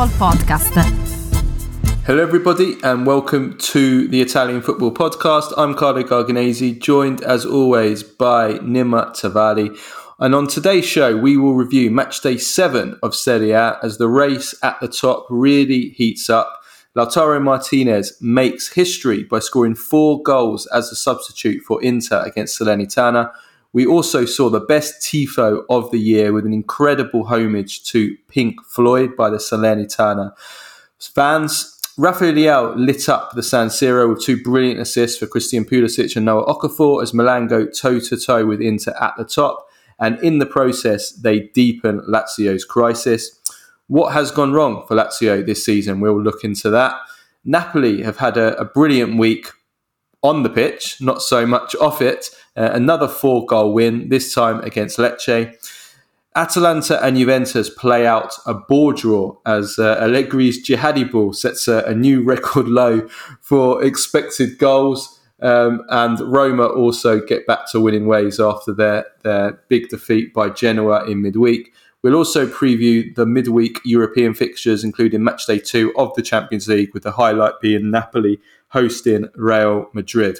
Football Podcast. Hello, everybody, and welcome to the Italian Football Podcast. I'm Carlo Garganese, joined as always by Nima Tavallaey. And on today's show, we will review match day seven of Serie A as the race at the top really heats up. Lautaro Martinez makes history by scoring four goals as a substitute for Inter against Salernitana. We also saw the best TIFO of the year with an incredible homage to Pink Floyd by the Salernitana fans. Rafael lit up the San Siro with two brilliant assists for Christian Pulisic and Noah Okafor as Milan go toe to toe with Inter at the top. And in the process, they deepen Lazio's crisis. What has gone wrong for Lazio this season? We'll look into that. Napoli have had a, a brilliant week on the pitch, not so much off it. Uh, another four goal win, this time against Lecce. Atalanta and Juventus play out a ball draw as uh, Allegri's jihadi ball sets a, a, new record low for expected goals. Um, and Roma also get back to winning ways after their, their big defeat by Genoa in midweek. We'll also preview the midweek European fixtures, including match day two of the Champions League, with the highlight being Napoli hosting Real Madrid.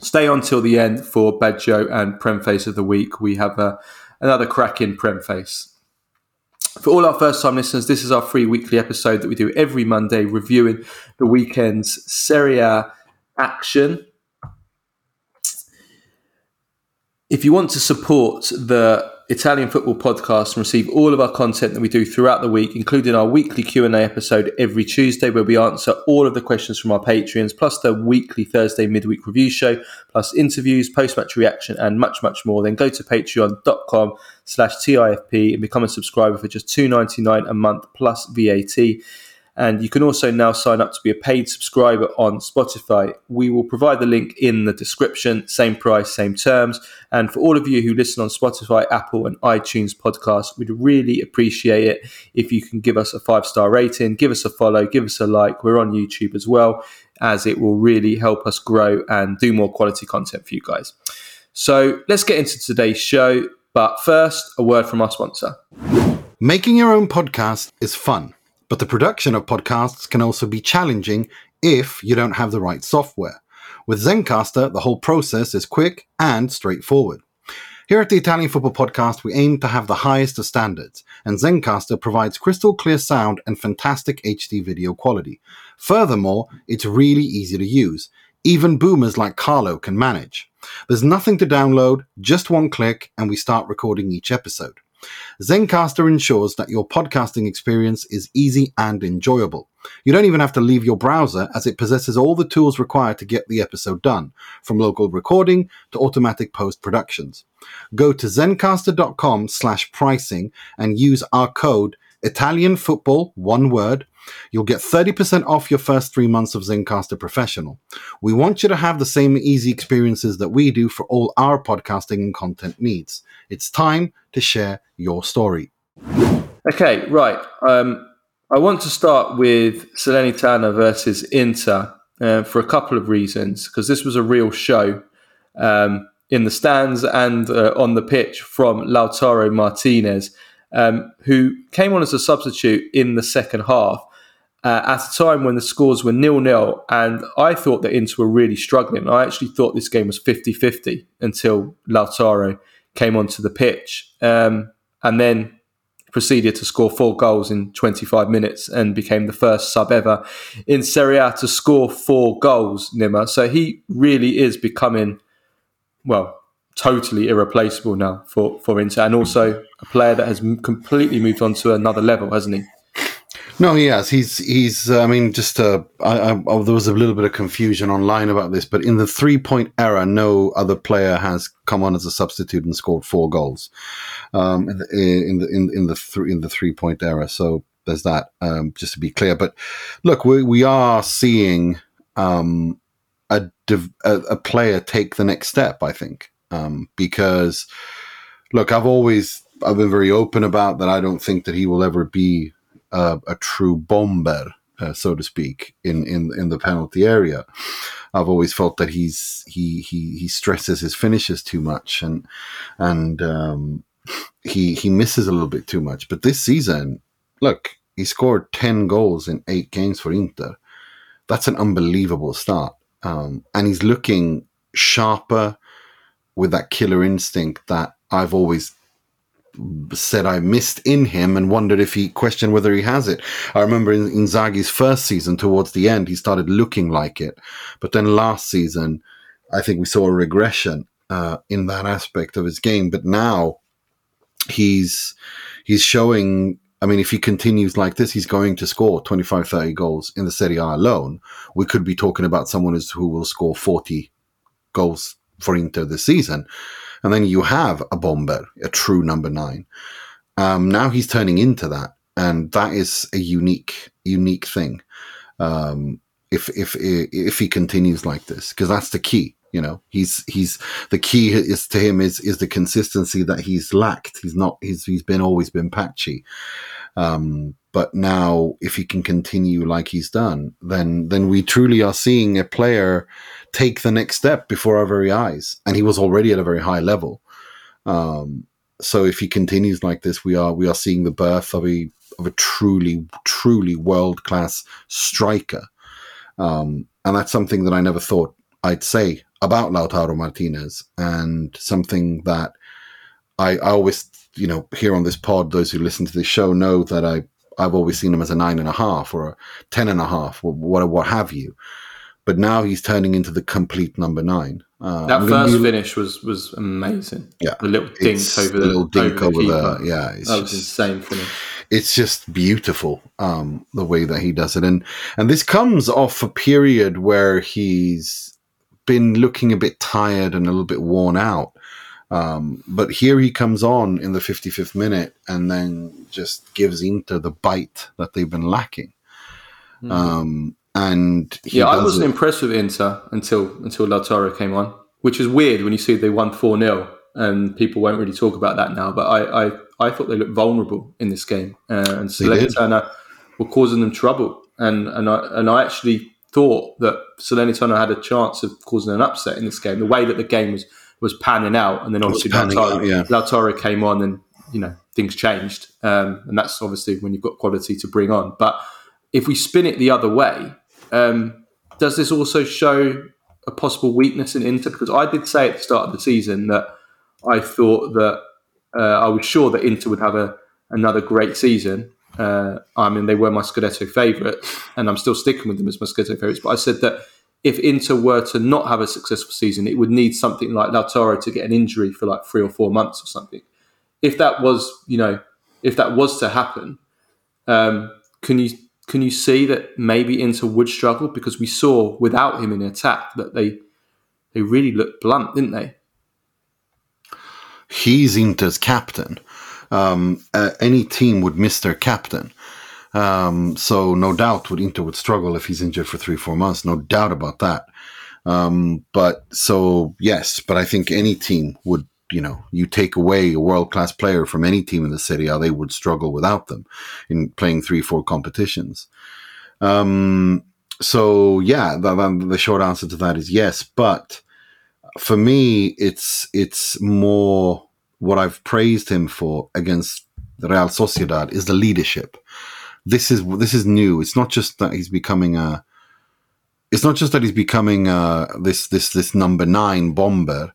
Stay on till the end for Baggio and Prem Face of the Week. We have uh, another cracking Prem Face. For all our first time listeners, this is our free weekly episode that we do every Monday, reviewing the weekend's Serie A action. If you want to support the Italian Football Podcast and receive all of our content that we do throughout the week, including our weekly Q&A episode every Tuesday where we answer all of the questions from our Patreons, plus the weekly Thursday midweek review show, plus interviews, post-match reaction, and much, much more, then go to patreon.com slash TIFP and become a subscriber for just two ninety nine a month plus VAT. And you can also now sign up to be a paid subscriber on Spotify. We will provide the link in the description, same price, same terms. And for all of you who listen on Spotify, Apple, and iTunes podcasts, we'd really appreciate it if you can give us a five star rating, give us a follow, give us a like. We're on YouTube as well, as it will really help us grow and do more quality content for you guys. So let's get into today's show. But first, a word from our sponsor. Making your own podcast is fun. But the production of podcasts can also be challenging if you don't have the right software. With Zencastr, the whole process is quick and straightforward. Here at the Italian Football Podcast, we aim to have the highest of standards, and Zencastr provides crystal clear sound and fantastic HD video quality. Furthermore, it's really easy to use. Even boomers like Carlo can manage. There's nothing to download, just one click, and we start recording each episode. Zencastr ensures that your podcasting experience is easy and enjoyable. You don't even have to leave your browser as it possesses all the tools required to get the episode done, from local recording to automatic post productions. Go to zencastr.com slash pricing and use our code Italian football, one word, You'll get 30% off your first three months of Zencastr Professional. We want you to have the same easy experiences that we do for all our podcasting and content needs. It's time to share your story. Okay, right. Um, I want to start with Salernitana versus Inter uh, for a couple of reasons, because this was a real show um, in the stands and uh, on the pitch from Lautaro Martinez, um, who came on as a substitute in the second half uh, at a time when the scores were nil nil. And I thought that Inter were really struggling. I actually thought this game was 50 50 until Lautaro came onto the pitch um, and then proceeded to score four goals in 25 minutes and became the first sub ever in Serie A to score four goals, Nima. So he really is becoming, well, totally irreplaceable now for, for Inter and also a player that has completely moved on to another level, hasn't he? No, he has. He's he's. I mean, just uh, I, I, oh, there was a little bit of confusion online about this, but in the three point era, no other player has come on as a substitute and scored four goals um, in the in the in, the th- in the three point era. So there's that. Um, just to be clear, but look, we we are seeing um, a, div- a, a player take the next step. I think um, because look, I've always I've been very open about that. I don't think that he will ever be uh, a true bomber, uh, so to speak, in, in in the penalty area. I've always felt that he's he he he stresses his finishes too much and and um, he he misses a little bit too much. But this season, look, He scored 10 goals in eight games for Inter. That's an unbelievable start. Um, and he's looking sharper with that killer instinct that I've always said I missed in him and wondered if he questioned whether he has it. I remember in Inzaghi's first season, towards the end, he started looking like it. But then last season, I think we saw a regression uh, in that aspect of his game. But now he's he's showing. I mean, if he continues like this, he's going to score 25, 30 goals in the Serie A alone. We could be talking about someone who will score 40 goals for Inter this season. And then you have a bomber, a true number nine. Um, now he's turning into that, and that is a unique, unique thing. Um, if if if he continues like this, because that's the key. You know, he's he's the key is to him is is the consistency that he's lacked. He's not he's he's been always been patchy. Um, but now, if he can continue like he's done, then then we truly are seeing a player take the next step before our very eyes. And he was already at a very high level. Um, so if he continues like this, we are we are seeing the birth of a of a truly truly world class striker. Um, and that's something that I never thought I'd say about Lautaro Martinez, and something that I, I always you know here on this pod, those who listen to this show know that I I've always seen him as a nine and a half or a ten and a half, or what what have you but now he's turning into the complete number nine. Uh, that first finish was was amazing. Yeah, the little dink over the, little dink over, the, over the yeah, it's that was insane finish. It's just beautiful um, the way that he does it, and and this comes off a period where he's been looking a bit tired and a little bit worn out. Um, but here he comes on in the 55th minute and then just gives Inter the bite that they've been lacking. Mm. Um, and yeah, I wasn't it. impressed with Inter until until Lautaro came on, which is weird when you see they won four 0 and people won't really talk about that now. But I I, I thought they looked vulnerable in this game, uh, and Salernitana were causing them trouble, and and I and I actually thought that Salernitana had a chance of causing an upset in this game. The way that the game was was panning out, and then obviously Lautaro, out, yeah. Lautaro came on, and you know things changed, um, and that's obviously when you've got quality to bring on, but if we spin it the other way, um, does this also show a possible weakness in Inter? Because I did say at the start of the season that I thought that uh, I was sure that Inter would have a, another great season. Uh, I mean, they were my Scudetto favourites, and I'm still sticking with them as my Scudetto favourites. But I said that if Inter were to not have a successful season, it would need something like Lautaro to get an injury for like three or four months or something. If that was, you know, if that was to happen, um, can you can you see that maybe Inter would struggle because we saw without him in attack that they they really looked blunt, didn't they? He's Inter's captain. Um, uh, any team would miss their captain. Um, so no doubt would Inter would struggle if he's injured for three, four months. No doubt about that. Um, but so yes, but I think any team would you know, you take away a world class player from any team in the A, they would struggle without them in playing three, four competitions. Um, so yeah, the, the short answer to that is yes. But for me, it's it's more what I've praised him for against Real Sociedad is the leadership. This is this is new. It's not just that he's becoming a. It's not just that he's becoming a, this this this number nine bomber.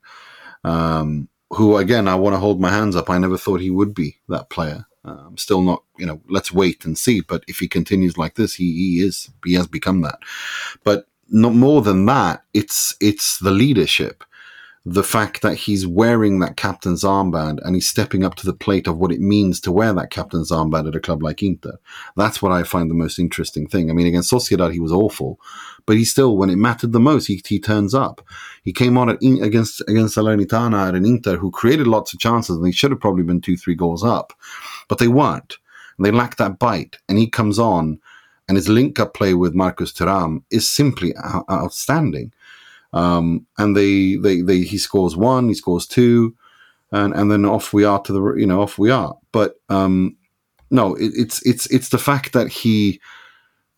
Um, who again I want to hold my hands up. I never thought he would be that player. I'm um, still not, you know. Let's wait and see. But if he continues like this, he, he is he has become that. But not more than that. It's it's the leadership the fact that he's wearing that captain's armband and he's stepping up to the plate of what it means to wear that captain's armband at a club like Inter. That's what I find the most interesting thing. I mean, against Sociedad, he was awful, but he still, when it mattered the most, he, he turns up. He came on at, against against Salernitana at an Inter who created lots of chances and they should have probably been two, three goals up, but they weren't. They lacked that bite, and he comes on, and his link-up play with Marcus Thuram is simply outstanding. Um, and they, they, they, he scores one, he scores two, and, and then off we are to the, you know, off we are. But, um, no, it, it's, it's, it's the fact that he,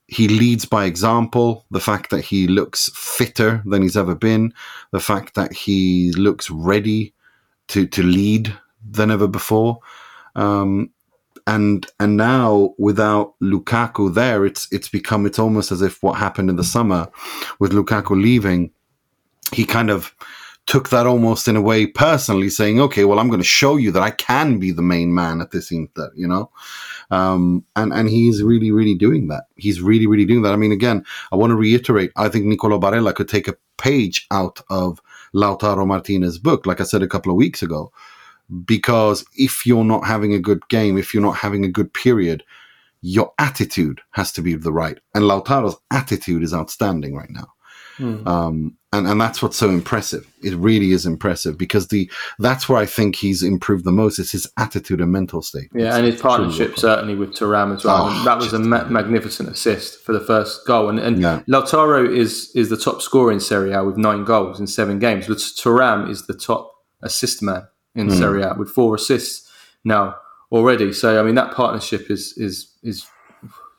he leads by example, the fact that he looks fitter than he's ever been, the fact that he looks ready to, to lead than ever before. Um, and and now without Lukaku there, it's it's become it's almost as if what happened in the summer with Lukaku leaving, he kind of took that almost in a way personally, saying, "Okay, well, I'm going to show you that I can be the main man at this Inter," you know, um, and and he's really really doing that. He's really really doing that. I mean, again, I want to reiterate. I think Nicolo Barella could take a page out of Lautaro Martinez's book, like I said a couple of weeks ago because if you're not having a good game, if you're not having a good period, your attitude has to be the right. And Lautaro's attitude is outstanding right now. Mm. Um, and, and that's what's so impressive. It really is impressive because the that's where I think he's improved the most. Is his attitude and mental state. Yeah, it's and his partnership certainly with Thuram as well. Oh, that was a ma- magnificent assist for the first goal. And, and yeah. Lautaro is is the top scorer in Serie A with nine goals in seven games. But Thuram is the top assist man in mm. Serie A with four assists now already. So I mean that partnership is is is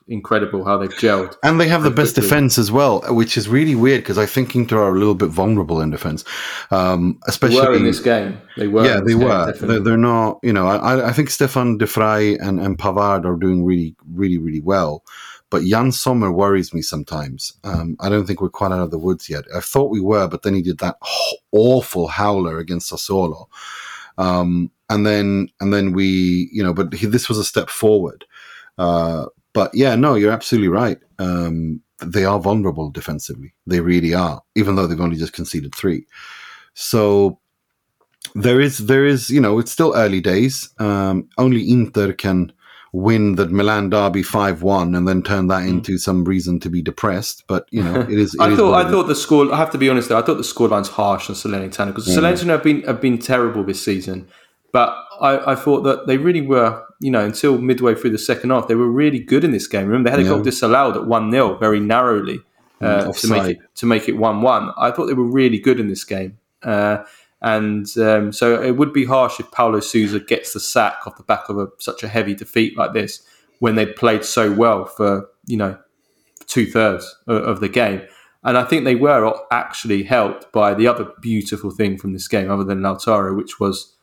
incredible how they've gelled. And they have the best defense as well, which is really weird because I think Inter are a little bit vulnerable in defense, um, especially they were in this game. They were. Yeah, they game, were. They're, they're, not. You know, I, I think Stefan De Vrij and, and Pavard are doing really, really, really well. But Yann Sommer worries me sometimes. Um, I don't think we're quite out of the woods yet. I thought we were, but then he did that awful howler against Sassuolo. Um, and then and then we, you know, but he, this was a step forward. Uh, but yeah, no, you're absolutely right. Um, they are vulnerable defensively. They really are, even though they've only just conceded three. So there is there is you know it's still early days. Um, only Inter can win the Milan derby five one and then turn that mm. into some reason to be depressed. But you know, it is. It I is thought I thought the score. I have to be honest though. I thought the scoreline's harsh on Salernitana because mm. Salernitana have been have been terrible this season. But I, I, thought that they really were, you know, until midway through the second half, they were really good in this game. Remember, they had a yeah. goal disallowed at one 0 very narrowly uh, mm, to make it to make it one one. I thought they were really good in this game. Uh, and um, so it would be harsh if Paulo Sousa gets the sack off the back of a, such a heavy defeat like this when they played so well for you know two thirds of, of the game. And I think they were actually helped by the other beautiful thing from this game, other than Lautaro, which was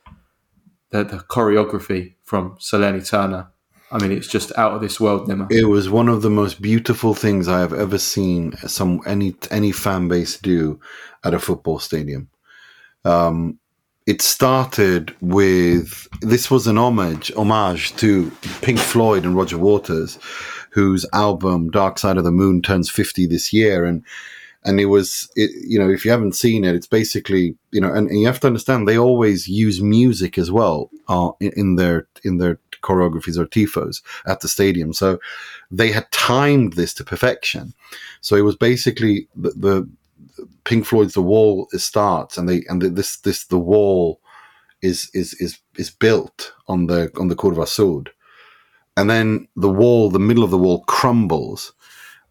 the, the choreography from Salernitana. I mean, it's just out of this world, Nima. It was one of the most beautiful things I have ever seen some any any fan base do at a football stadium. Um, it started with this was an homage homage to Pink Floyd and Roger Waters, whose album Dark Side of the Moon turns fifty this year, and and it was it, you know if you haven't seen it, it's basically you know, and, and you have to understand they always use music as well uh, in, in their in their choreographies or tifos at the stadium. So they had timed this to perfection. So it was basically the, the Pink Floyd's "The Wall" starts, and they and the, this this the wall is is is is built on the on the Curva Sud, and then the wall, the middle of the wall, crumbles,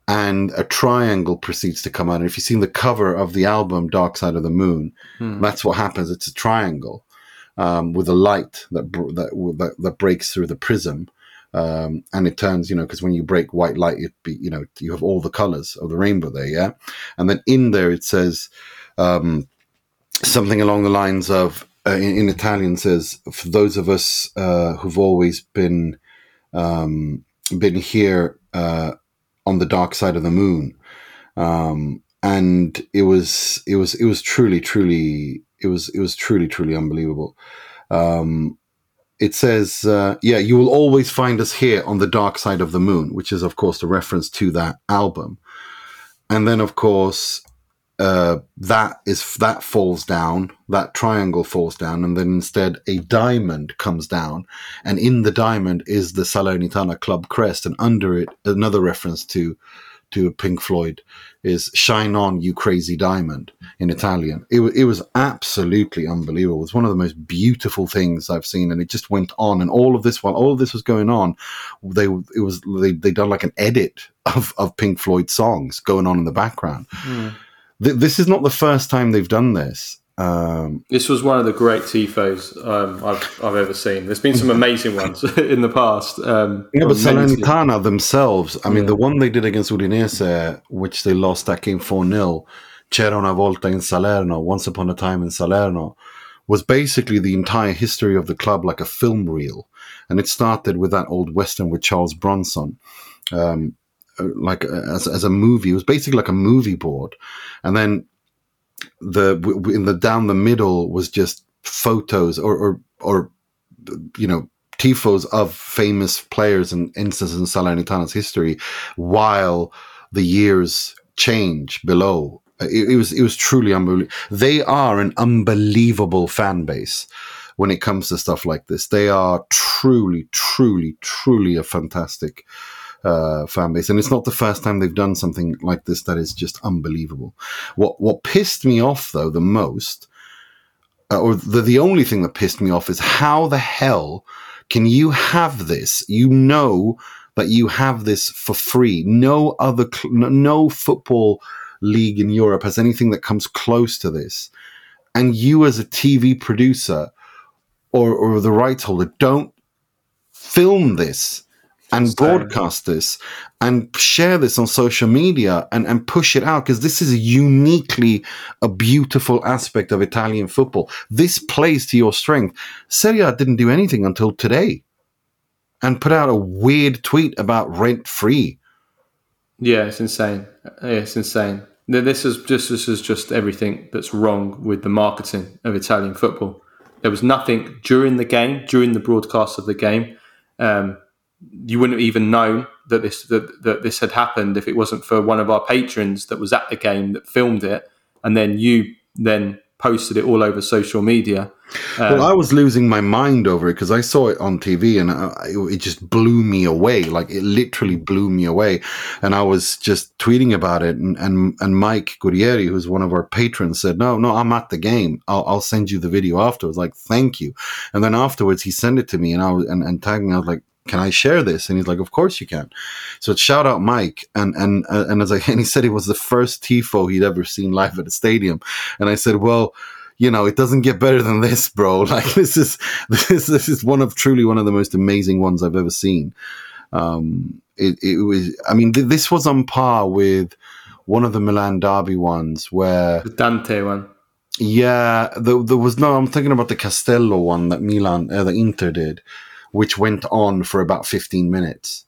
and a triangle proceeds to come out. And if you've seen the cover of the album Dark Side of the Moon, hmm. that's what happens. It's a triangle um, with a light that, that that that breaks through the prism, um, and it turns, you know, because when you break white light, it be, you know, you have all the colors of the rainbow there, yeah. And then in there it says um, something along the lines of, uh, in, in, Italian, says for those of us uh, who've always been um, been here uh, on the dark side of the moon. Um, and it was it was it was truly truly it was it was truly truly unbelievable um, it says, uh, yeah, you will always find us here on the dark side of the moon, which is, of course, the reference to that album. And then, of course, uh, that is that falls down, that triangle falls down, and then instead a diamond comes down, and in the diamond is the Salernitana club crest, and under it another reference to to Pink Floyd is "Shine On, You Crazy Diamond" in Italian. It, it was absolutely unbelievable. It was one of the most beautiful things I've seen, and it just went on. And all of this, while all of this was going on, they it was they they done like an edit of of Pink Floyd songs going on in the background. Mm. Th- this is not the first time they've done this. Um, this was one of the great tifos um, I've, I've ever seen. There's been some amazing ones in the past. Um, yeah, but Salernitana themselves, I mean, yeah. the one they did against Udinese, which they lost that game 4 0, C'era una volta in Salerno, Once Upon a Time in Salerno, was basically the entire history of the club like a film reel. and it started with that old western with Charles Bronson. Um, like uh, as, as a movie, it was basically like a movie board, and then the in the down the middle was just photos or or, or you know tifos of famous players and instances in Salernitana's history, while the years change below. It, it, was it was truly unbelievable. They are an unbelievable fan base when it comes to stuff like this. They are truly, truly, truly a fantastic uh, fan base, and it's not the first time they've done something like this that is just unbelievable. What what pissed me off though the most, uh, or the the only thing that pissed me off is how the hell can you have this? You know that you have this for free. No other, cl- no football league in Europe has anything that comes close to this. And you, as a TV producer or, or the rights holder, don't film this and broadcast this and share this on social media and, and push it out because this is uniquely a beautiful aspect of Italian football. This plays to your strength. Serie A didn't do anything until today and put out a weird tweet about rent free. Yeah, it's insane. Yeah, it's insane. This is just this is just everything that's wrong with the marketing of Italian football. There was nothing during the game, during the broadcast of the game. Um, you wouldn't have even known that this that, that this had happened if it wasn't for one of our patrons that was at the game that filmed it, and then you then posted it all over social media. Um, well, I was losing my mind over it because I saw it on TV and I, it just blew me away. Like it literally blew me away. And I was just tweeting about it. And, and, and Mike Guerrieri, who's one of our patrons, said, No, no, I'm at the game. I'll, I'll send you the video afterwards. Like, thank you. And then afterwards, he sent it to me and I was, and, and tagged me. I was like, can I share this? And he's like, of course you can. So shout out Mike. And, and, uh, and as I, and he said it was the first TIFO he'd ever seen live at a stadium. And I said, well, you know, it doesn't get better than this, bro. Like this is, this, this is one of truly one of the most amazing ones I've ever seen. Um, it, it was, I mean, th- this was on par with one of the Milan Derby ones where the Dante one. Yeah, there, there was no. I'm thinking about the Castello one that Milan, uh, the Inter did, which went on for about 15 minutes.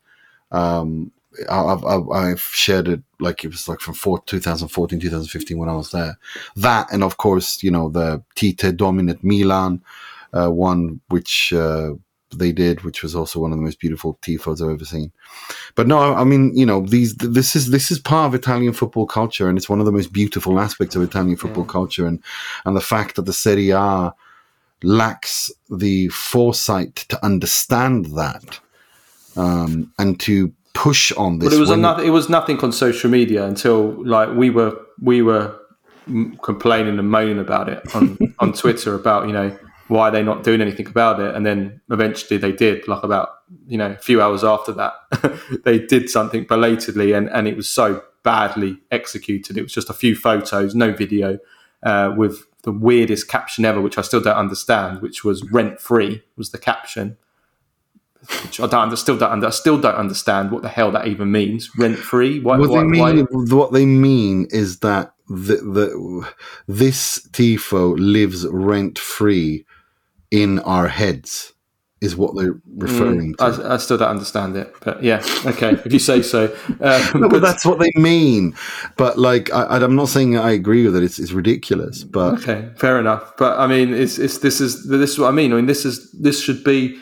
Um, I've, I've, I've, shared it like it was like from four, 2014, 2015 when I was there. That, and of course, you know, the Tite dominant Milan uh, one, which uh, they did, which was also one of the most beautiful tifos I've ever seen. But no, I mean, you know, these this is this is part of Italian football culture, and it's one of the most beautiful aspects of Italian football yeah. culture, and and the fact that the Serie A lacks the foresight to understand that um, and to push on this. But it was nothing. It was nothing on social media until like we were we were complaining and moaning about it on on Twitter about you know why are they not doing anything about it, and then eventually they did. Like about you know a few hours after that, they did something belatedly, and and it was so badly executed. It was just a few photos, no video, uh, with the weirdest caption ever, which I still don't understand, which was "rent free" was the caption. Which I don't, I still don't, I still don't understand what the hell that even means. Rent free. What, what, they mean, what they mean is that the, the this tifo lives rent free in our heads is what they're referring mm, to. I, I, still don't understand it, but yeah, okay, if you say so. Uh, no, but that's what they mean. But like, I, am not saying I agree with it. It's, it's ridiculous. But okay, fair enough. But I mean, it's, it's this is this is what I mean. I mean, this is this should be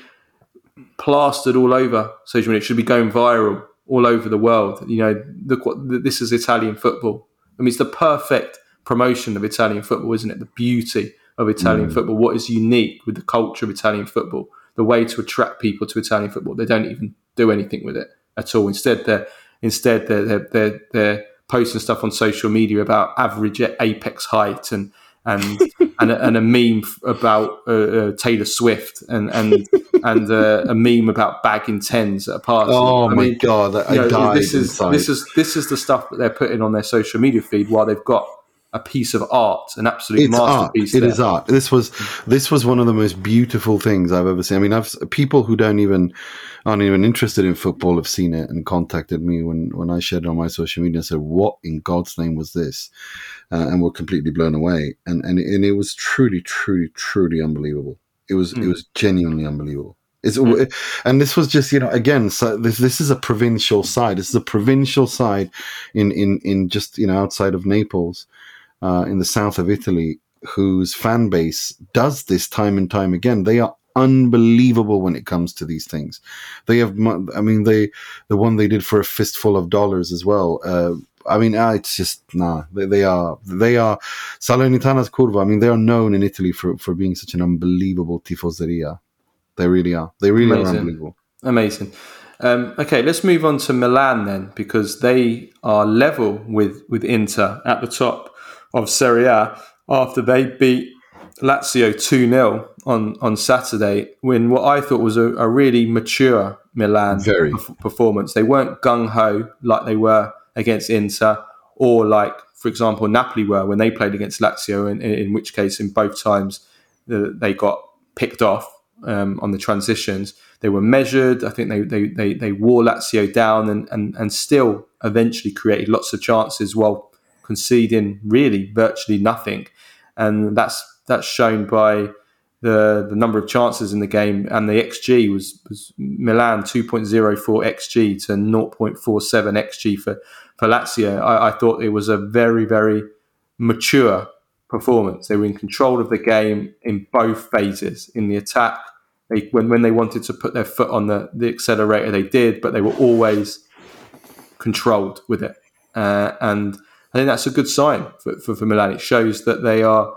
plastered all over social media. It should be going viral all over the world. You know, look what this is Italian football. I mean, it's the perfect promotion of Italian football, isn't it? The beauty of Italian mm. football. What is unique with the culture of Italian football? The way to attract people to Italian football. They don't even do anything with it at all. Instead, they're instead they're they're, they're, they're posting stuff on social media about average apex height and and and, a, and a meme about uh, uh, Taylor Swift and and and uh, a meme about bagging tens at a party. Oh I my mean, god! I know, died this is inside. this is this is the stuff that they're putting on their social media feed while they've got a piece of art, an absolute it's masterpiece. Art. It is art. This was this was one of the most beautiful things I've ever seen. I mean, I've people who don't even aren't even interested in football have seen it and contacted me when when I shared it on my social media and said, "What in God's name was this?" Uh, and were completely blown away. And and and it was truly, truly, truly unbelievable. It was mm. it hmm. was genuinely unbelievable. It's, mm. and this was just you know again so this this is a provincial side. This is a provincial side in in in just you know outside of Naples, uh, in the south of Italy, whose fan base does this time and time again. They are unbelievable when it comes to these things. They have, I mean, they the one they did for a fistful of dollars as well. Uh, I mean, uh, it's just nah. They, they, are they are Salernitana's Curva. I mean, they are known in Italy for for being such an unbelievable tifoseria. They really are. They really Amazing. are unbelievable. Amazing. Um, okay, let's move on to Milan then, because they are level with with Inter at the top of Serie A after they beat Lazio 2 0 on, on Saturday, when what I thought was a, a really mature Milan Very. performance. They weren't gung ho like they were against Inter, or like, for example, Napoli were when they played against Lazio, in, in which case, in both times, they got picked off um, on the transitions. They were measured. I think they, they, they, they wore Lazio down and, and, and still eventually created lots of chances while conceding really virtually nothing. And that's that's shown by the the number of chances in the game and the xG was, was Milan 2.04 xG to 0.47 xG for for Lazio. I, I thought it was a very very mature performance. They were in control of the game in both phases. In the attack, they when when they wanted to put their foot on the the accelerator, they did, but they were always controlled with it. Uh, and I think that's a good sign for, for, for Milan. It shows that they are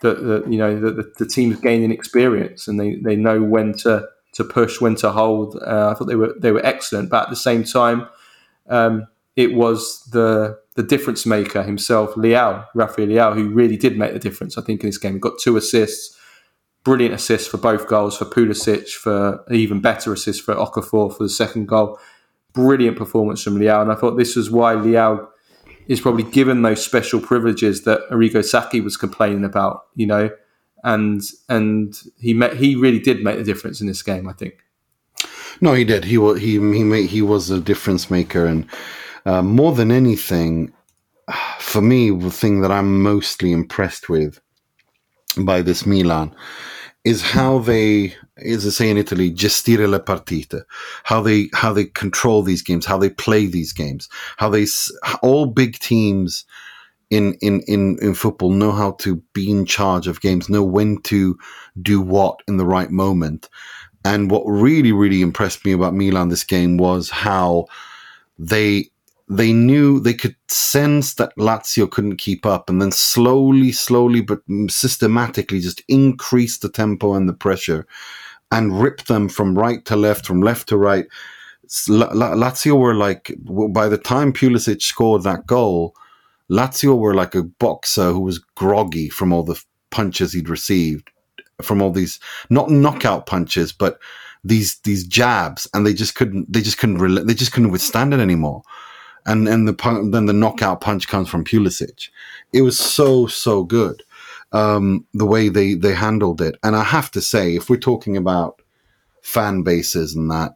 that, you know that the, the team's gaining experience and they, they know when to to push, when to hold. Uh, I thought they were they were excellent, but at the same time, um, it was the the difference maker himself, Leao, Rafael Leao, who really did make the difference. I think in this game, he got two assists, brilliant assists for both goals for Pulisic, for even better assist for Okafor for the second goal. Brilliant performance from Leao, and I thought this was why Leao is probably given those special privileges that Arrigo Sacchi was complaining about, you know, and and he met, he really did make a difference in this game, I think. No, he did. He was he he made, he was a difference maker, and uh, more than anything, for me, the thing that I'm mostly impressed with by this Milan is how they, as I say in Italy, gestire le partite, how they how they control these games, how they play these games, how they all big teams in in in in football know how to be in charge of games, know when to do what in the right moment. And what really really impressed me about Milan this game was how they they knew they could sense that Lazio couldn't keep up, and then slowly, slowly, but systematically, just increase the tempo and the pressure, and rip them from right to left, from left to right. Lazio were like, by the time Pulisic scored that goal, Lazio were like a boxer who was groggy from all the punches he'd received, from all these not knockout punches, but these these jabs, and they just couldn't they just couldn't they just couldn't withstand it anymore and and the then the knockout punch comes from Pulisic. It was so so good um, the way they they handled it, and I have to say, if we're talking about fan bases and that,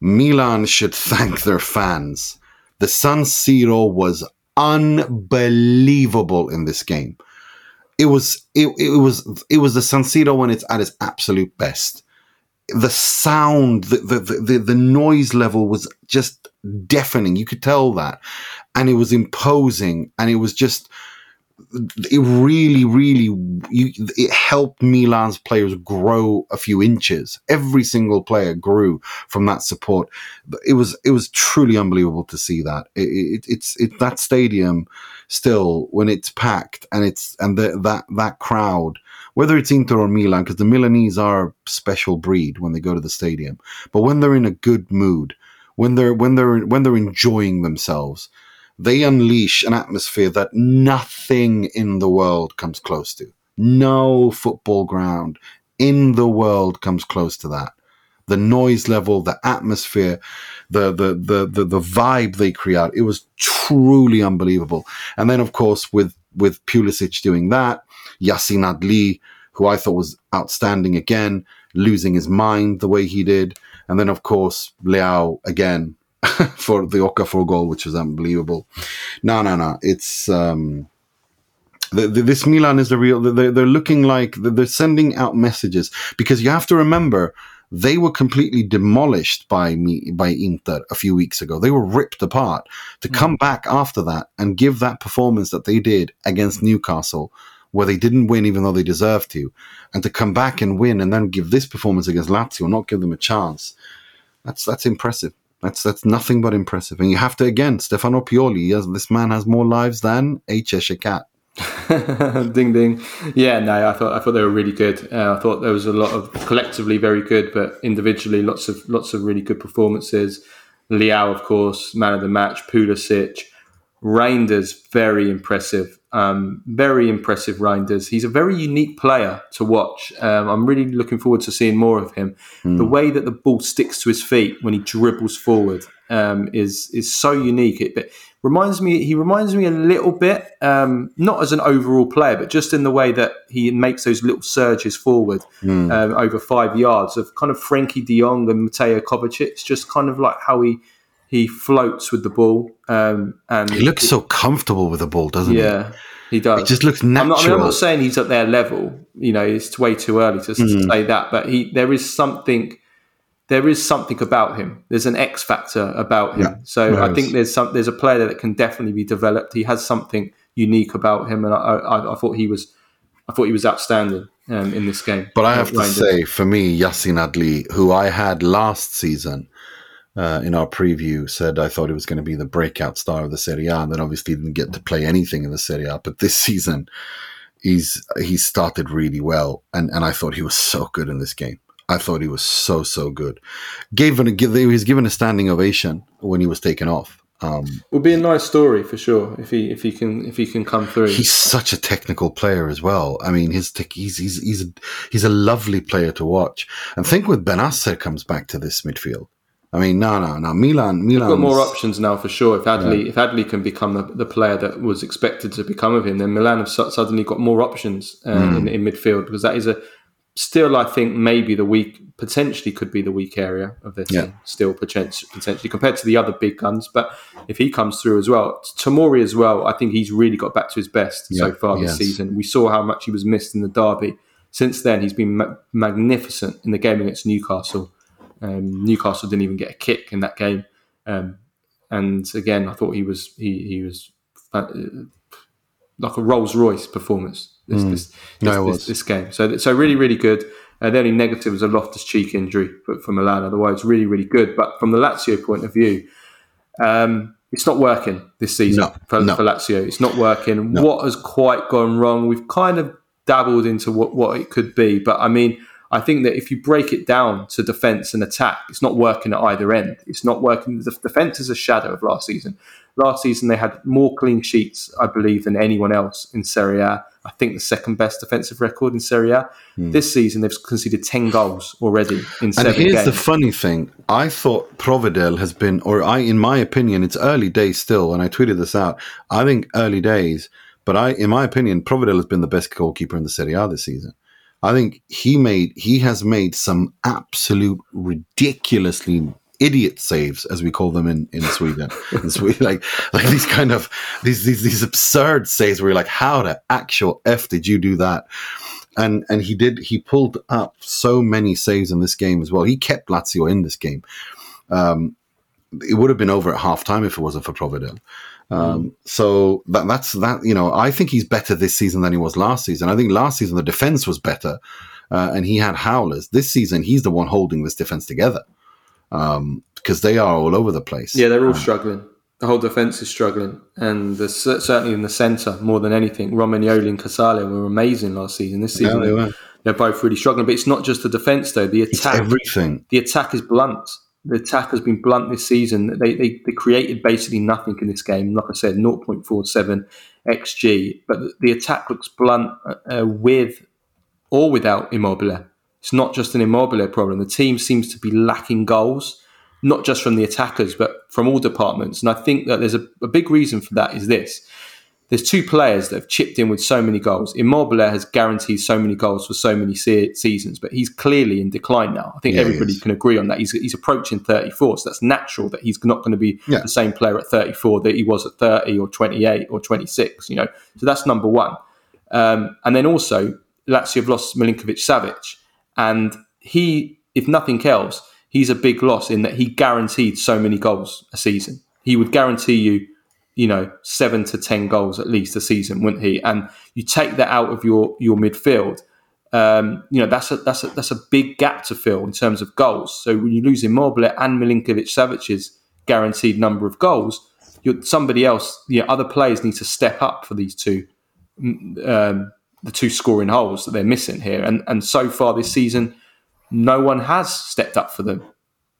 Milan should thank their fans. The San Siro was unbelievable in this game. It was it, it was it was the San Siro when it's at its absolute best the sound, the, the, the, the noise level was just deafening. You could tell that. And it was imposing and it was just, it really, really, you, it helped Milan's players grow a few inches. Every single player grew from that support. It was, it was truly unbelievable to see that. It, it, it's, it, that stadium still when it's packed and it's, and the, that, that crowd, whether it's Inter or Milan, because the Milanese are a special breed when they go to the stadium. But when they're in a good mood, when they're when they're when they're enjoying themselves, they unleash an atmosphere that nothing in the world comes close to. No football ground in the world comes close to that. The noise level, the atmosphere, the the the the, the vibe they create, it was truly unbelievable. And then of course with with Pulisic doing that, Yacine Adli, who I thought was outstanding again, losing his mind the way he did. And then, of course, Leao again for the Okafor goal, which was unbelievable. No, no, no. It's. Um, the, the, this Milan is the real. They're, they're looking like they're sending out messages because you have to remember They were completely demolished by me by Inter a few weeks ago. They were ripped apart. To come back after that and give that performance that they did against Newcastle, where they didn't win even though they deserved to, and to come back and win and then give this performance against Lazio, and not give them a chance. That's that's impressive. That's that's nothing but impressive. And you have to again, Stefano Pioli. Yes, this man has more lives than a Cheshire cat. ding ding. Yeah, no, I thought I thought they were really good. Uh, I thought there was a lot of collectively very good, but individually lots of lots of really good performances. Leao, of course, man of the match. Pulisic, Reijnders, very impressive. Um, very impressive Reijnders. He's a very unique player to watch. Um, I'm really looking forward to seeing more of him. The way that the ball sticks to his feet when he dribbles forward um, is is so unique. It, it reminds me. He reminds me a little bit, um, not as an overall player, but just in the way that he makes those little surges forward um, over five yards of kind of Frenkie De Jong and Mateo Kovacic. Just kind of like how he he floats with the ball. Um, and He looks so comfortable with the ball, doesn't he? yeah, he does. It just looks I'm not, I mean, I'm not saying he's at their level. You know, it's way too early to, to Mm. say that. But he, there is something, there is something about him. There's an X factor about him. Yeah, so there I is. think there's some, there's a player that can definitely be developed. He has something unique about him, and I, I, I thought he was, I thought he was outstanding um, in this game. But I have to say, for me, Yacine Adli, who I had last season uh, in our preview, said I thought he was going to be the breakout star of the Serie A, and then obviously didn't get to play anything in the Serie A. But this season, he's he's started really well, and and I thought he was so good in this game. I thought he was so so good. Gave an, give he was given a standing ovation when he was taken off. Um, would be a nice story for sure if he if he can if he can come through. he's such a technical player as well. I mean, his tech, he's he's he's a, he's a lovely player to watch. And think with Bennacer comes back to this midfield. I mean, no, no, no. Milan, Milan. Got more options now for sure. If Adli, if Adli can become the, the player that was expected to become of him, then Milan have su- suddenly got more options uh, Hmm. in, in midfield because that is a still, I think, maybe the weak potentially could be the weak area of team. Yeah. Still potentially, potentially compared to the other big guns, but if he comes through as well, Tamori as well, I think he's really got back to his best so Yeah, far this season. We saw how much he was missed in the derby. Since then, he's been ma- magnificent in the game against Newcastle. Um, Newcastle didn't even get a kick in that game, um, and again, I thought he was he he was uh, like a Rolls Royce performance this this, this, Hmm. No, this, this game. So so really really good. Uh, the only negative was a Loftus Cheek injury for, for Milan. Otherwise, really really good. But from the Lazio point of view, um, it's not working this season No, for, no. for Lazio. It's not working. What has quite gone wrong? We've kind of dabbled into what, what it could be, but I mean, I think that if you break it down to defence and attack, it's not working at either end. It's not working. The defence is a shadow of last season. Last season they had more clean sheets, I believe, than anyone else in Serie A. I think the second best defensive record in Serie A. Hmm. This season they've conceded ten goals already in And here's games. the funny thing. I thought Provedel has been, or I, in my opinion, it's early days still, and I tweeted this out. I think early days, but I, in my opinion, Provedel has been the best goalkeeper in the Serie A this season. I think he made, he has made some absolute ridiculously idiot saves, as we call them in, in Sweden. in Sweden, like like these kind of these these these absurd saves where you're like, how the actual f did you do that? and and he did he pulled up so many saves in this game as well. He kept Lazio in this game. Um, it would have been over at halftime if it wasn't for Provedel. Um, So that that's that. You know, I think he's better this season than he was last season. I think last season the defense was better, uh, and he had howlers. This season he's the one holding this defense together because they are all over the place. Yeah, they're all struggling. The whole defence is struggling, and the, certainly in the centre more than anything. Romagnoli and Casale were amazing last season. This season, Yeah, they were. they're both really struggling. But it's not just the defence though. The It's attack, everything. the attack is blunt. The attack has been blunt this season. They, they, they created basically nothing in this game. Like I said, 0.47 xg. But the, attack looks blunt uh, with or without Immobile. It's not just an Immobile problem. The team seems to be lacking goals, not just from the attackers, but from all departments. And I think that there's a, a big reason for that is this. There's two players that have chipped in with so many goals. Immobile has guaranteed so many goals for so many se- seasons, but he's clearly in decline now. I think Yeah, everybody can agree on that. He's, he's approaching 34, so that's natural that he's not going to be Yeah. the same player at 34 that he was at 30 or 28 or 26. You know, so that's number one. Um, and then also, Lazio have lost Milinkovic Savic, and he if nothing else, he's a big loss in that he guaranteed so many goals a season. He would guarantee you, you know, seven to ten goals at least a season, wouldn't he? And you take that out of your your midfield. Um, you know that's a that's a that's a big gap to fill in terms of goals. So when you lose Immobile and Milinkovic Savic's guaranteed number of goals, somebody else, you know, other players need to step up for these two, um, the two scoring holes that they're missing here. And and so far this season, no one has stepped up for them,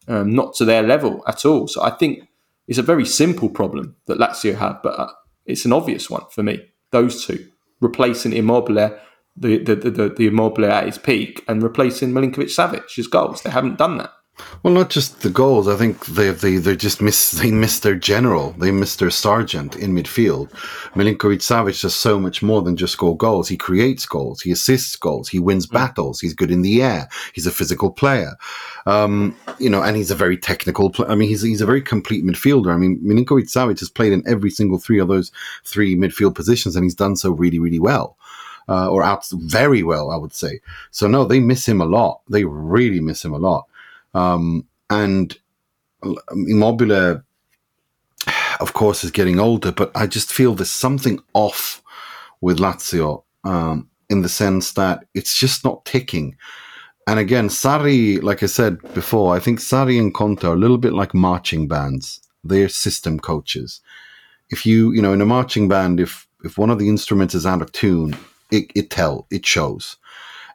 um, not to their level at all. So I think it's a very simple problem that Lazio have, but uh, it's an obvious one for me. Those two replacing Immobile, the the the, the Immobile at his peak, and replacing Milinkovic Savic's goals. They haven't done that. Well, not just the goals. I think they they they just miss they missed their general. They missed their sergeant in midfield. Milinkovic Savic does so much more than just score goals. He creates goals. He assists goals. He wins mm. battles. He's good in the air. He's a physical player. Um, you know, and he's a very technical. Pl- I mean, he's he's a very complete midfielder. I mean, Milinkovic Savic has played in every single three of those three midfield positions, and he's done so really, really well. Uh, or out very well, I would say. So no, they miss him a lot. They really miss him a lot. Um, and Immobile, of course, is getting older, but I just feel there's something off with Lazio um, in the sense that it's just not ticking. And again, Sarri, like I said before, I think Sarri and Conte are a little bit like marching bands. They're system coaches. If you, you know, in a marching band, if if one of the instruments is out of tune, it, it tell, it shows.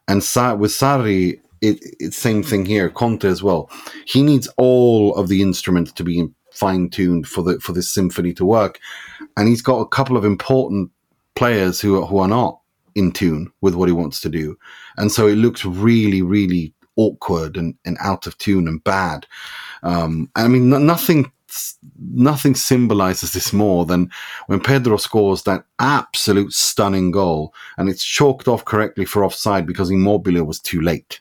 And Sa- with Sarri, it, it's same thing here. Conte as well. He needs all of the instruments to be fine tuned for the for this symphony to work, and he's got a couple of important players who are, who are not in tune with what he wants to do, and so it looks really really awkward and, and out of tune and bad. Um, I mean, nothing nothing symbolizes this more than when Pedro scores that absolute stunning goal and it's chalked off correctly for offside because Immobile was too late.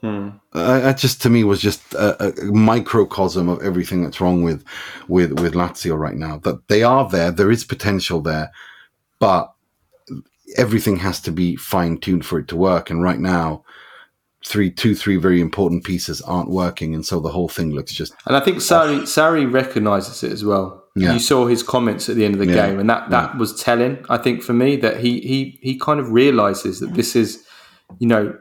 Hmm. Uh, that just to me was just a, a, microcosm of everything that's wrong with with with Lazio right now. That they are there, there is potential there, but everything has to be fine tuned for it to work. And right now, three, two, three very important pieces aren't working, and so the whole thing looks just. And I think Sarri Sari recognizes it as well. Yeah. You saw his comments at the end of the yeah. game, and that that yeah. was telling. I think for me that he he he kind of realizes that this is, you know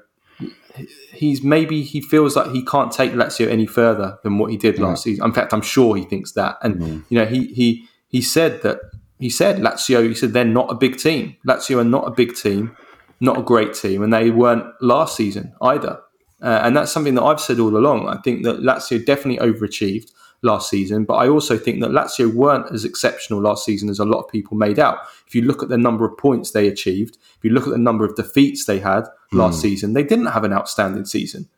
he's maybe he feels like he can't take Lazio any further than what he did yeah. last season. In fact, I'm sure he thinks that. And mm. you know, he he he said that he said Lazio. He said they're not a big team. Lazio are not a big team, not a great team, and they weren't last season either. Uh, and that's something that I've said all along. I think that Lazio definitely overachieved last season, but I also think that Lazio weren't as exceptional last season as a lot of people made out. If you look at the number of points they achieved, if you look at the number of defeats they had last mm. season, they didn't have an outstanding season.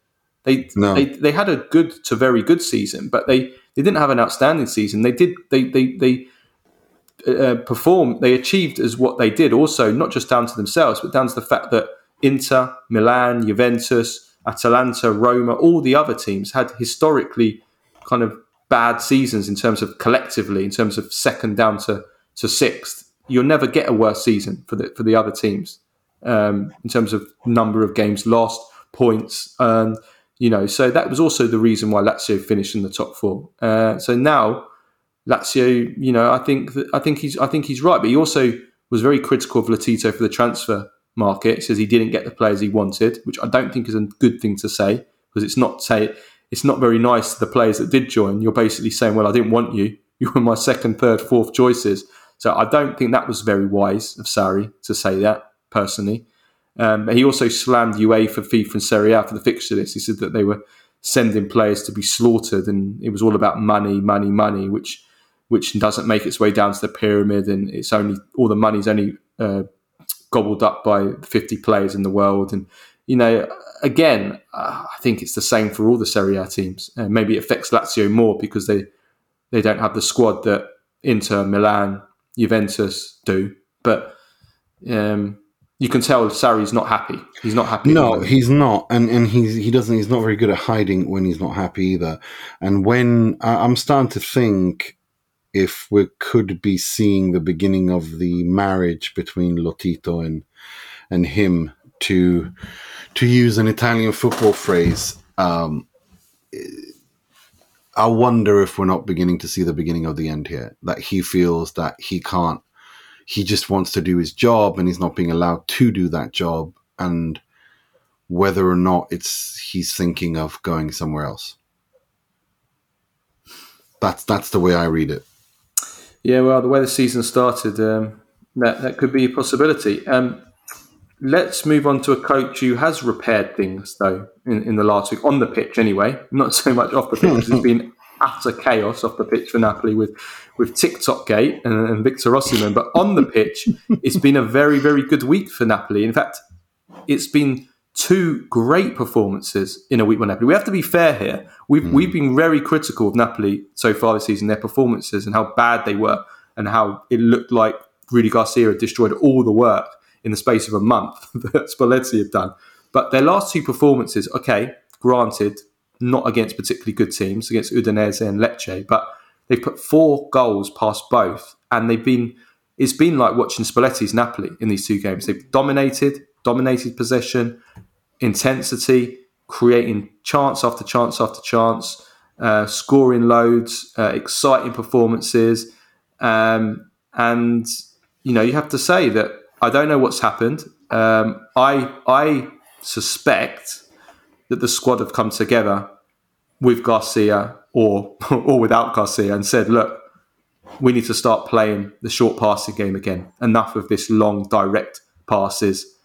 They, no. they they had a good to very good season, but they, they didn't have an outstanding season. They did they they they uh, performed. They achieved as what they did. Also, not just down to themselves, but down to the fact that Inter, Milan, Juventus, Atalanta, Roma, all the other teams had historically kind of bad seasons in terms of collectively, in terms of second down to, to sixth. You'll never get a worse season for the for the other teams um, in terms of number of games lost, points earned. You know, so that was also the reason why Lazio finished in the top four. Uh, so now Lazio, you know, I think that, I think he's I think he's right, but he also was very critical of Lotito for the transfer market. He says he didn't get the players he wanted, which I don't think is a good thing to say because it's not say it's not very nice to the players that did join. You're basically saying, well, I didn't want you. You were my second, third, fourth choices. So I don't think that was very wise of Sarri to say that personally. Um, he also slammed UEFA, FIFA, and Serie A for the fixture list. He said that they were sending players to be slaughtered, and it was all about money, money, money, which which doesn't make its way down to the pyramid, and it's only all the money's only uh, gobbled up by 50 players in the world, and you know, again, uh, I think it's the same for all the Serie A teams. Uh, maybe it affects Lazio more because they they don't have the squad that Inter, Milan, Juventus do. But um, you can tell Sarri's not happy. He's not happy. No, he's not, and and he's he doesn't. He's not very good at hiding when he's not happy either. And when uh, I'm starting to think if we could be seeing the beginning of the marriage between Lotito and and him to to use an Italian football phrase, um, I wonder if we're not beginning to see the beginning of the end here. That he feels that he can't, he just wants to do his job and he's not being allowed to do that job. And whether or not it's he's thinking of going somewhere else. That's that's the way I read it. Yeah, well, the way the season started, um, that that could be a possibility. Um, let's move on to a coach who has repaired things though in, in the last week on the pitch anyway, not so much off the pitch. it's been utter chaos off the pitch for Napoli with with TikTok Gate and, and Victor Osimhen, but on the pitch, it's been a very very good week for Napoli. In fact, it's been two great performances in a week with Napoli. We have to be fair here. We've mm. we've been very critical of Napoli so far this season, their performances and how bad they were, and how it looked like Rudy Garcia had destroyed all the work in the space of a month that Spalletti had done. But their last two performances, okay, granted, not against particularly good teams, against Udinese and Lecce, but they've put four goals past both, and they've been. It's been like watching Spalletti's Napoli in these two games. They've dominated, dominated possession, intensity, creating chance after chance after chance, uh, scoring loads, uh, exciting performances, um, and you know you have to say that I don't know what's happened. Um, I I suspect that the squad have come together with Garcia or or without Garcia and said, look, we need to start playing the short passing game again. Enough of this long direct passes.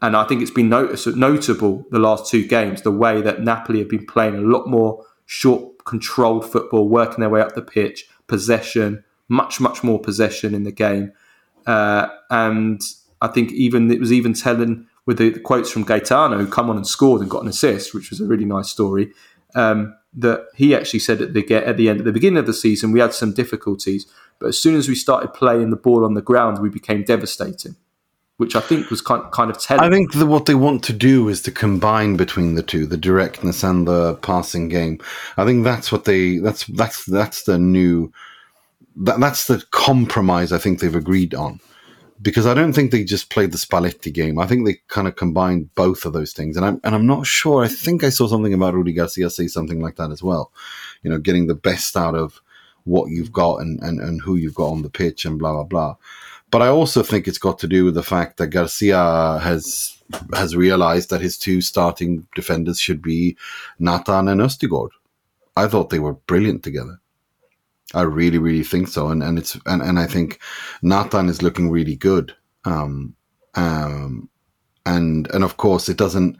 And I think it's been notice, notable the last two games the way that Napoli have been playing a lot more short, controlled football, working their way up the pitch, possession, much much more possession in the game. Uh, and I think even it was even telling with the, quotes from Gaetano, who come on and scored and got an assist, which was a really nice story. Um, that he actually said at the at the end at the beginning of the season we had some difficulties, but as soon as we started playing the ball on the ground, we became devastating. Which I think was kind kind of telling. I think the, what they want to do is to combine between the two, the directness and the passing game. I think that's what they that's that's that's the new that, that's the compromise I think they've agreed on because I don't think they just played the Spalletti game. I think they kind of combined both of those things, and I'm and I'm not sure. I think I saw something about Rudy Garcia say something like that as well. You know, getting the best out of what you've got and and, and who you've got on the pitch and blah blah blah. But I also think it's got to do with the fact that Garcia has has realized that his two starting defenders should be Nathan and Østigård. I thought they were brilliant together. I really, really think so, and and it's and, and I think Nathan is looking really good. Um, um, and and of course, it doesn't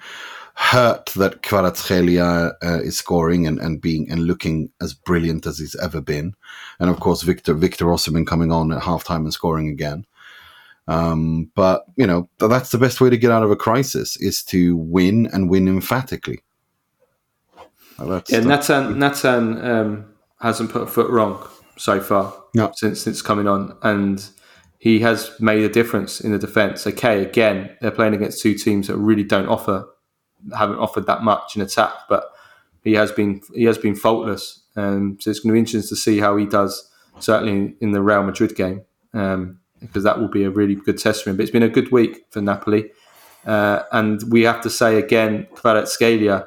hurt that Kvaratskhelia uh, is scoring and, and being and looking as brilliant as he's ever been, and of course, Victor Victor Osimhen coming on at halftime and scoring again. Um, but you know that's the best way to get out of a crisis is to win and win emphatically. Well, yeah, Nathan Nathan um, hasn't put a foot wrong so far no. since since coming on, and he has made a difference in the defence. Okay, again, they're playing against two teams that really don't offer, haven't offered that much in attack, but he has been he has been faultless. Um, so it's going to be interesting to see how he does, certainly in the Real Madrid game, um, because that will be a really good test for him. But it's been a good week for Napoli, uh, and we have to say again, Kvaratskhelia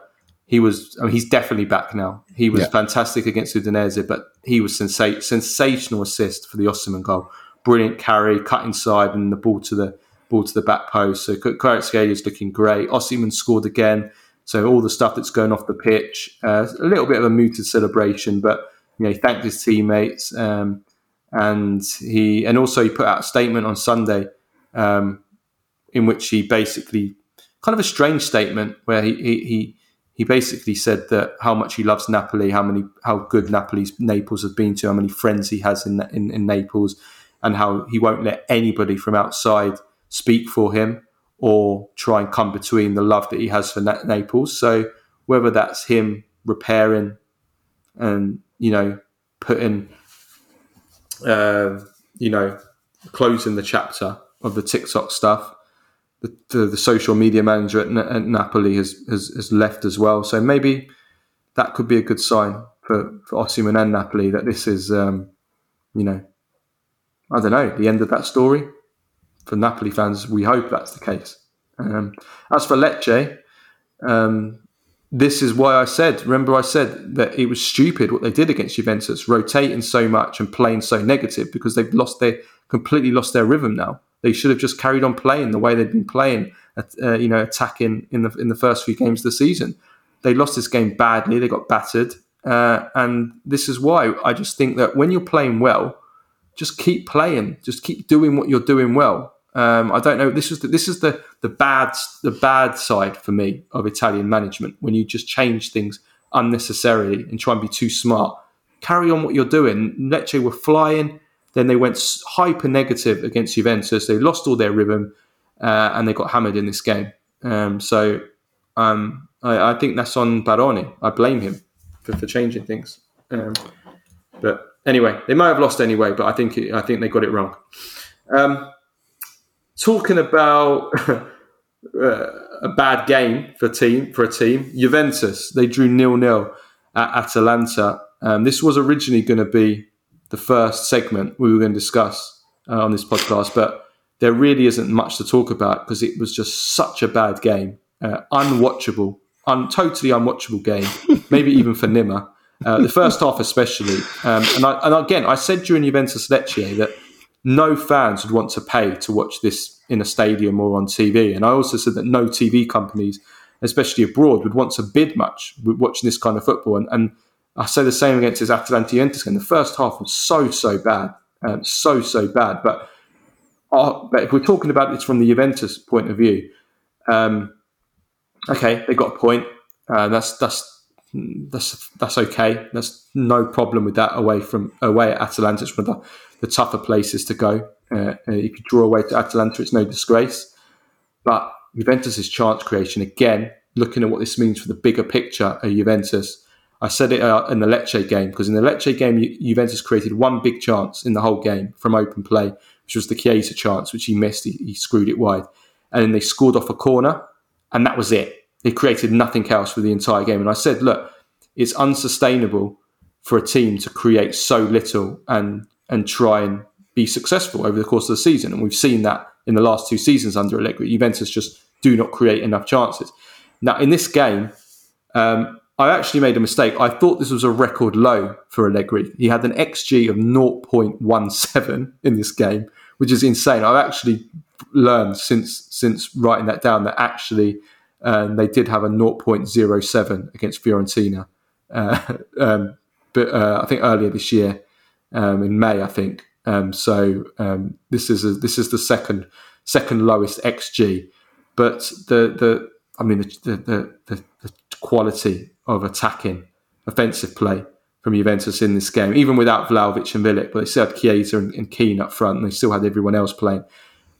he was. I mean, he's definitely back now. He was yeah. fantastic against Udinese, but he was sensa- sensational assist for the Osimhen goal. Brilliant carry, cut inside, and the ball to the ball to the back post. So Kvaratskhelia is looking great. Osimhen scored again. So all the stuff that's going off the pitch, uh, a little bit of a muted celebration, but you know, he thanked his teammates, um, and he and also he put out a statement on Sunday um, in which he basically kind of a strange statement where he he, he he basically said that how much he loves Napoli, how many how good Napoli's Naples has been to, how many friends he has in, in, in Naples, and how he won't let anybody from outside speak for him or try and come between the love that he has for Na- Naples. So whether that's him repairing and you know putting uh, you know closing the chapter of the TikTok stuff the, the, the social media manager at, at Napoli has, has, has left as well. So maybe that could be a good sign for, for Osimhen and Napoli that this is, um, you know, I don't know, the end of that story. For Napoli fans, we hope that's the case. Um, as for Lecce, Um, this is why I said, remember, I said that it was stupid what they did against Juventus, rotating so much and playing so negative because they've lost their completely lost their rhythm now. They should have just carried on playing the way they'd been playing, uh, you know, attacking in the in the first few games of the season. They lost this game badly. They got battered, uh, and this is why I just think that when you're playing well, just keep playing, just keep doing what you're doing well. Um, I don't know. This is the, this is the the bad the bad side for me of Italian management when you just change things unnecessarily and try and be too smart. Carry on what you're doing. Lecce were flying, then they went hyper negative against Juventus. They lost all their rhythm uh, and they got hammered in this game. Um, so um, I, I, think that's on Baroni. I blame him for, for changing things. Um, but anyway, they might have lost anyway, but I think it, I think they got it wrong. Um, talking about uh, a bad game for team for a team, Juventus they drew nil nil at Atalanta. Um, this was originally going to be the first segment we were going to discuss uh, on this podcast, but there really isn't much to talk about because it was just such a bad game, uh, unwatchable, un- totally unwatchable game, maybe even for Nima. Uh, the first half, especially, um, and, I, and again, I said during Juventus Lecce that no fans would want to pay to watch this in a stadium or on TV, and I also said that no TV companies, especially abroad, would want to bid much with watching this kind of football, and, and I say the same against his Atalanta Juventus game. The first half was so so bad, um, so so bad. But uh, but if we're talking about this from the Juventus point of view, um, okay, they got a point. Uh, that's that's that's that's okay. There's no problem with that away from away at Atalanta. It's one of the, the tougher places to go. Uh, uh if you draw away to Atalanta, it's no disgrace. But Juventus's chance creation again, looking at what this means for the bigger picture of Juventus I said it uh, in the Lecce game because in the Lecce game, Juventus created one big chance in the whole game from open play, which was the Chiesa chance, which he missed. He, he screwed it wide, and then they scored off a corner, and that was it. They created nothing else for the entire game. And I said, look, it's unsustainable for a team to create so little and and try and be successful over the course of the season. And we've seen that in the last two seasons under Allegri. Juventus just do not create enough chances. Now, in this game, um, I actually made a mistake. I thought this was a record low for Allegri. He had an XG of 0.17 in this game, which is insane. I've actually learned since since writing that down that actually um, they did have a 0.07 against Fiorentina, uh, um, but uh, I think earlier this year um, in May, I think. Um, so um, this is a, this is the second second lowest XG, but the the I mean the the, the, the quality of attacking offensive play from Juventus in this game, even without Vlahovic and Milik, but they still had Chiesa and, and Keane up front, and they still had everyone else playing.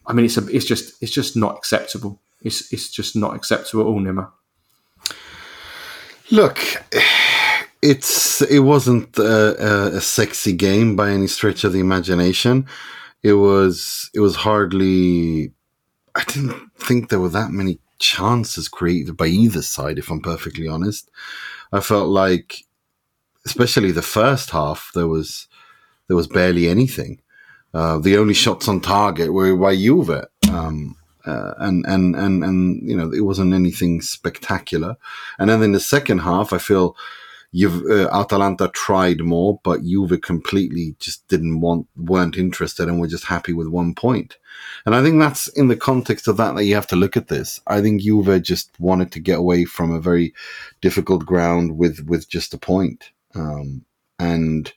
I mean, it's a, it's just it's just not acceptable. It's it's just not acceptable at all, Nima. Look, it's it wasn't a, a, sexy game by any stretch of the imagination. It was it was hardly. I didn't think there were that many chances created by either side, if I'm perfectly honest. I felt like, especially the first half, there was there was barely anything. Uh, the only shots on target were by Juve, um, uh, and and and and you know it wasn't anything spectacular. And then in the second half, I feel you've uh, Atalanta tried more, but Juve completely just didn't want, weren't interested, and were just happy with one point. And I think that's in the context of that that you have to look at this. I think Juve just wanted to get away from a very difficult ground with with just a point, um, and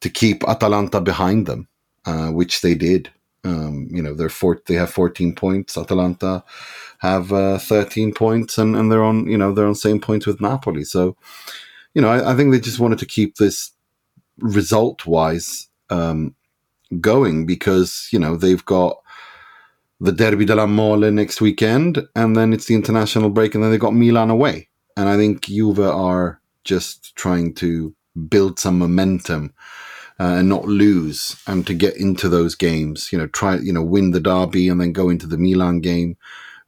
to keep Atalanta behind them, uh, which they did. Um, you know, they're four, they have 14 points. Atalanta have uh, 13 points, and, and they're on you know they're on same points with Napoli. So you know, I, I think they just wanted to keep this result wise um, going because you know they've got the Derby della Mole next weekend, and then it's the international break, and then they've got Milan away. And I think Juve are just trying to build some momentum uh, and not lose, and to get into those games. You know, try you know win the derby and then go into the Milan game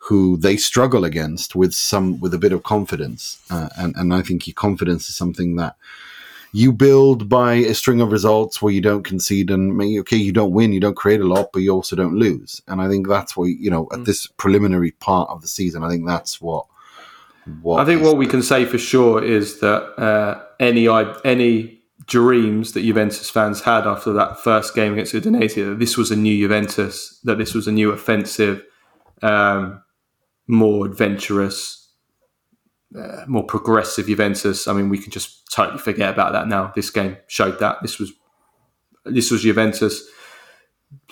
who they struggle against with some with a bit of confidence, uh, and and I think your confidence is something that you build by a string of results where you don't concede and okay you don't win you don't create a lot but you also don't lose and i think that's what you know at mm. this preliminary part of the season i think that's what what I think what we can say for sure is that uh, any any dreams that Juventus fans had after that first game against Udinese, that this was a new Juventus, that this was a new offensive, um, more adventurous, uh, more progressive Juventus. I mean, we can just totally forget about that now. This game showed that this was this was Juventus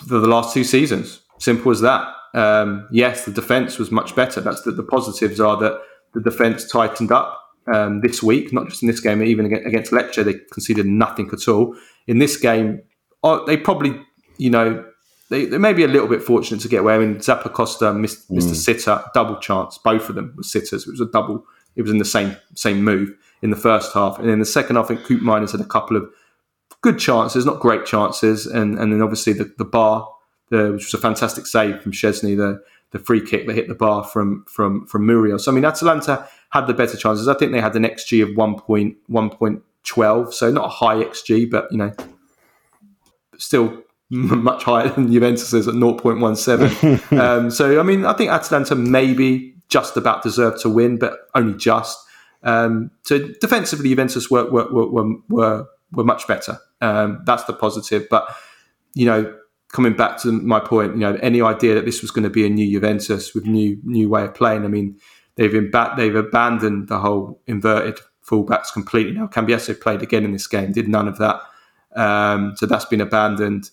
for the last two seasons. Simple as that. Um, yes, the defense was much better. That's the, the positives are that the defense tightened up um, this week, not just in this game, even against Lecce, they conceded nothing at all. In this game, uh, they probably, you know, they, they may be a little bit fortunate to get away. I mean, Zappacosta missed, hmm. missed a sitter, double chance. Both of them were sitters. It was a double. It was in the same same move in the first half, and in the second half, I think Koopmeiners had a couple of good chances, not great chances, and and then obviously the, the bar, the, which was a fantastic save from Szczęsny, the the free kick that hit the bar from from from Muriel. So I mean, Atalanta had the better chances. I think they had an xG of 1.1.12, so not a high xG, but you know, still much higher than Juventus is at 0.17. um, so I mean, I think Atalanta maybe just about deserved to win, but only just. Um, so defensively, Juventus were were were, were, were much better. Um, that's the positive. But you know, coming back to my point, you know, any idea that this was going to be a new Juventus with new new way of playing, I mean, they've imba- they've abandoned the whole inverted fullbacks completely. Now, Cambiaso played again in this game, did none of that. Um, so that's been abandoned,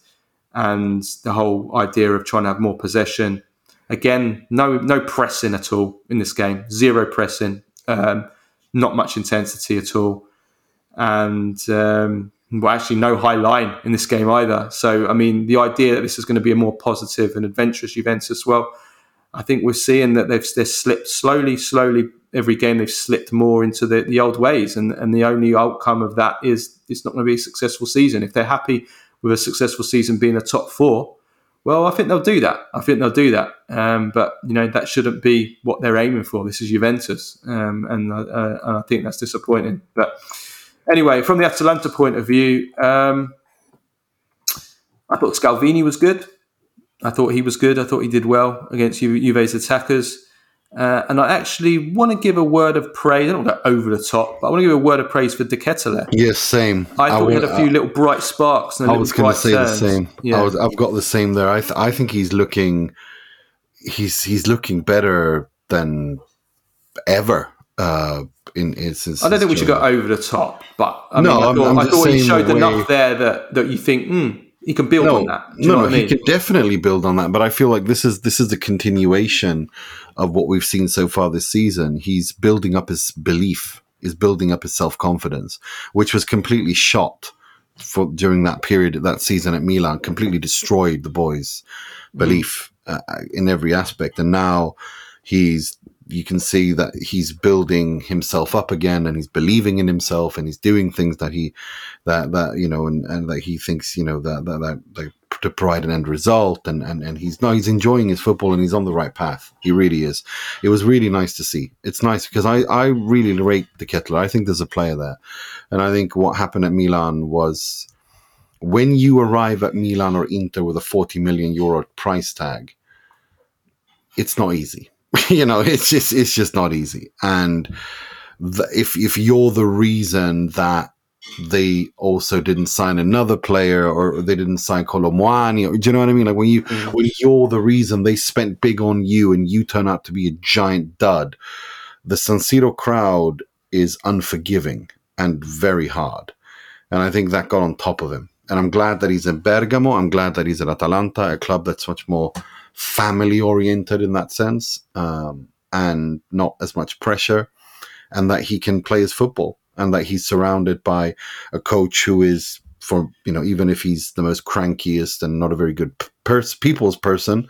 and the whole idea of trying to have more possession. Again, no no pressing at all in this game. Zero pressing. Um, not much intensity at all, and um, well, actually no high line in this game either. So, I mean, the idea that this is going to be a more positive and adventurous Juventus, well, I think we're seeing that they've they've slipped slowly, slowly. Every game they've slipped more into the, the old ways, and, and the only outcome of that is it's not going to be a successful season. If they're happy with a successful season being a top four, well, I think they'll do that. I think they'll do that. Um, but you know that shouldn't be what they're aiming for. This is Juventus, um, and, uh, I think that's disappointing. But anyway, from the Atalanta point of view, um, I thought Scalvini was good. I thought he was good. I thought he did well against Ju- Juve's attackers. Uh, and I actually want to give a word of praise. I don't want to go over the top, but I want to give a word of praise for De Ketelaere. Yes, same. I thought he had a few little bright sparks. And a I was going to say the same. Yeah. I was, I've got the same there. I, th- I think he's looking, he's he's looking better than ever. Uh, in, in since I don't think we should go over the top, but I No, mean, I I'm- thought, I'm I thought he showed way- enough there that, that you think, hmm, he can build no, on that. No, no, I mean? he can definitely build on that. But I feel like this is this is the continuation of what we've seen so far this season. He's building up his belief, is building up his self confidence, which was completely shot for during that period that season at Milan. Completely destroyed the boys' belief uh, in every aspect, and now he's. You can see that he's building himself up again, and he's believing in himself, and he's doing things that he that that you know and, and that he thinks you know that that, that, that to provide an end result and, and and he's no he's enjoying his football and he's on the right path. He really is. It was really nice to see. It's nice because i i really rate De Ketelaere. I think there's a player there. And i think what happened at milan was when you arrive at milan or inter with a 40 million euro price tag it's not easy. You know it's just it's just not easy. And the, if if you're the reason that they also didn't sign another player or they didn't sign Kolo Muani or do you know what I mean? Like when you Mm. when you're the reason they spent big on you and you turn out to be a giant dud, the San Siro crowd is unforgiving and very hard. And I think that got on top of him. And I'm glad that he's in Bergamo. I'm glad that he's at Atalanta, a club that's much more family oriented in that sense, um, and not as much pressure, and that he can play his football, and that he's surrounded by a coach who is, for you know, even if he's the most crankiest and not a very good pers- people's person,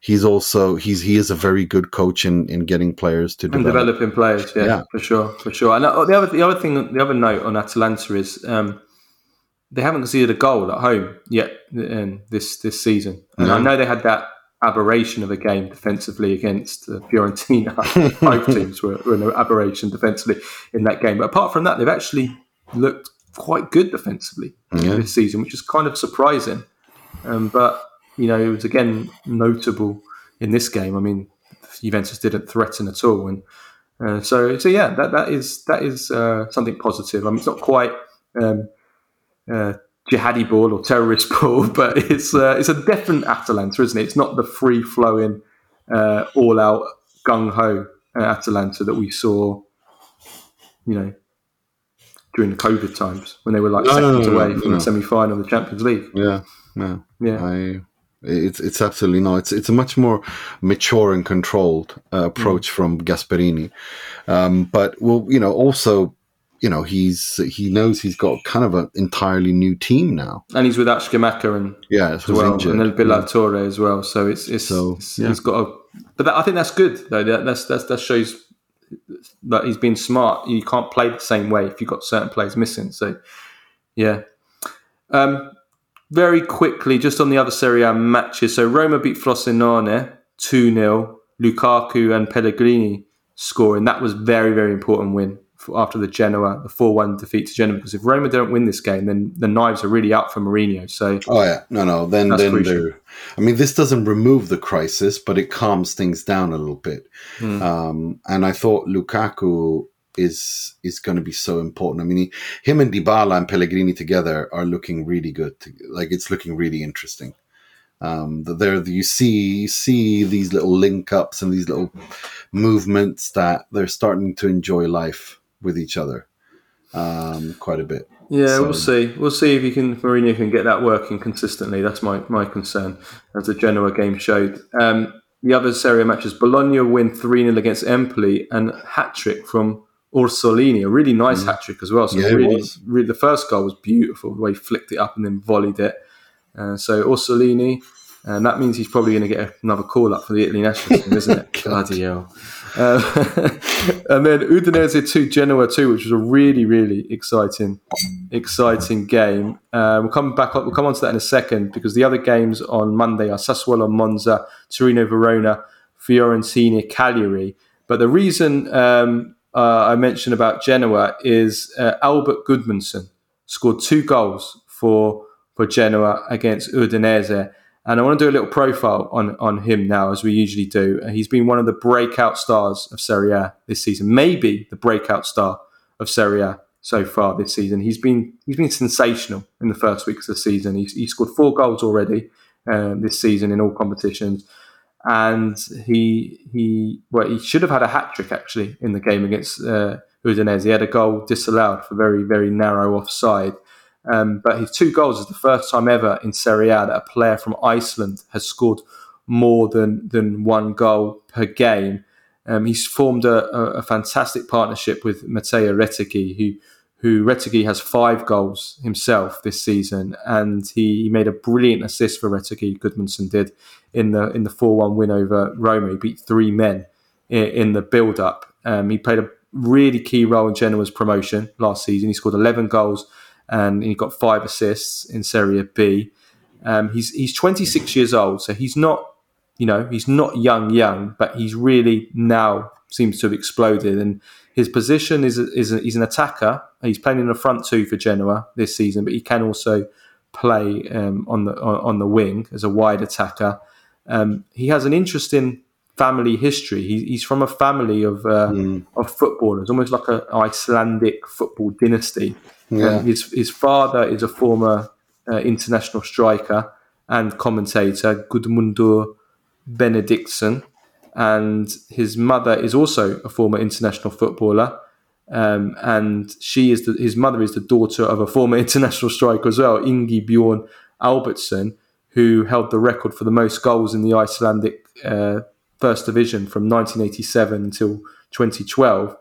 he's also he's he is a very good coach in in getting players to and develop. developing players, yeah, Yeah. for sure, for sure. And uh, the other, the other thing, the other note on Atalanta is um, they haven't conceded a goal at home yet in this this season. And I know they had that aberration of a game defensively against uh, Fiorentina. Both teams were, were an aberration defensively in that game. But apart from that, they've actually looked quite good defensively Yeah. this season, which is kind of surprising. Um, but you know, it was again notable in this game. I mean, Juventus didn't threaten at all, and Uh, so, so yeah, that, that is that is uh, something positive. I mean, it's not quite um, uh, jihadi ball or terrorist ball, but it's uh, it's a different Atalanta, isn't it? It's not the free flowing, uh, all out gung ho Atalanta that we saw, you know, during the COVID times when they were like no, seconds no, no, away from the semi final of the Champions League. Yeah, no, yeah. I, it's it's absolutely no. It's it's a much more mature and controlled uh, approach mm. from Gasperini, um, but well, you know, also you know he's he knows he's got kind of an entirely new team now, and he's with Scamacca and yeah, as well, injured. and then Bilal yeah. Touré as well. So it's it's, so, it's yeah. he's got a, but that, I think that's good though. That that's, that's that shows that he's been smart. You can't play the same way if you've got certain players missing. So yeah. Um, very quickly, just on the other Serie A matches. So Roma beat Frosinone 2 0. Lukaku and Pellegrini scoring. That was very, very important win after the Genoa, the 4 1 defeat to Genoa. Because if Roma don't win this game, then the knives are really out for Mourinho. So, oh, yeah. No, no. Then, then they're. I mean, this doesn't remove the crisis, but it calms things down a little bit. Mm. Um, and I thought Lukaku is is going to be so important. I mean, he, him and Dybala and Pellegrini together are looking really good. To, like it's looking really interesting. Um, there you see you see these little link ups and these little movements that they're starting to enjoy life with each other um, quite a bit. Yeah, so, we'll see. We'll see if you can Mourinho can get that working consistently. That's my, my concern, as the Genoa game showed. Um, the other Serie A matches, Bologna win 3 0 against Empoli and hat trick from Orsolini, a really nice mm. hat trick as well. So yeah, really, really, the first goal was beautiful, the way he flicked it up and then volleyed it. Uh, so Orsolini, and that means he's probably going to get another call up for the Italy national team, isn't it? Bloody hell. Uh, and then Udinese 2, Genoa 2, which was a really, really exciting, exciting game. Uh, we'll come back up, we'll come on to that in a second because the other games on Monday are Sassuolo, Monza, Torino, Verona, Fiorentina, Cagliari. But the reason um, uh, I mentioned about Genoa is uh, Albert Gudmundsson scored two goals for for Genoa against Udinese. And I want to do a little profile on, on him now, as we usually do. He's been one of the breakout stars of Serie A this season, maybe the breakout star of Serie A so far this season. He's been he's been sensational in the first weeks of the season. He's, he scored four goals already um, this season in all competitions and he he well he should have had a hat trick actually in the game against uh, Udinese. He had a goal disallowed for very very narrow offside. Um, but his two goals is the first time ever in Serie A that a player from Iceland has scored more than than one goal per game. Um, he's formed a, a, a, fantastic partnership with Matteo Retegui, who who Retegui has five goals himself this season, and he, he made a brilliant assist for Retegui. Gudmundsson did in the in the four one win over Roma. He beat three men in, in the build up. Um, he played a really key role in Genoa's promotion last season. He scored eleven goals and he got five assists in Serie B. Um, he's he's 26 years old, so he's not you know he's not young young, but he's really now seems to have exploded and his position is is a, he's an attacker. He's playing in the front two for Genoa this season, but he can also play um, on the on the wing as a wide attacker. Um, he has an interesting family history. He, he's from a family of uh, mm. of footballers, almost like an Icelandic football dynasty. Yeah. Um, his his father is a former uh, international striker and commentator, Gudmundur Benediktsson and his mother is also a former international footballer. Um, and she is the, his mother is the daughter of a former international striker as well, Ingi Bjorn Albertsson, who held the record for the most goals in the Icelandic uh, First Division from 1987 until 2012.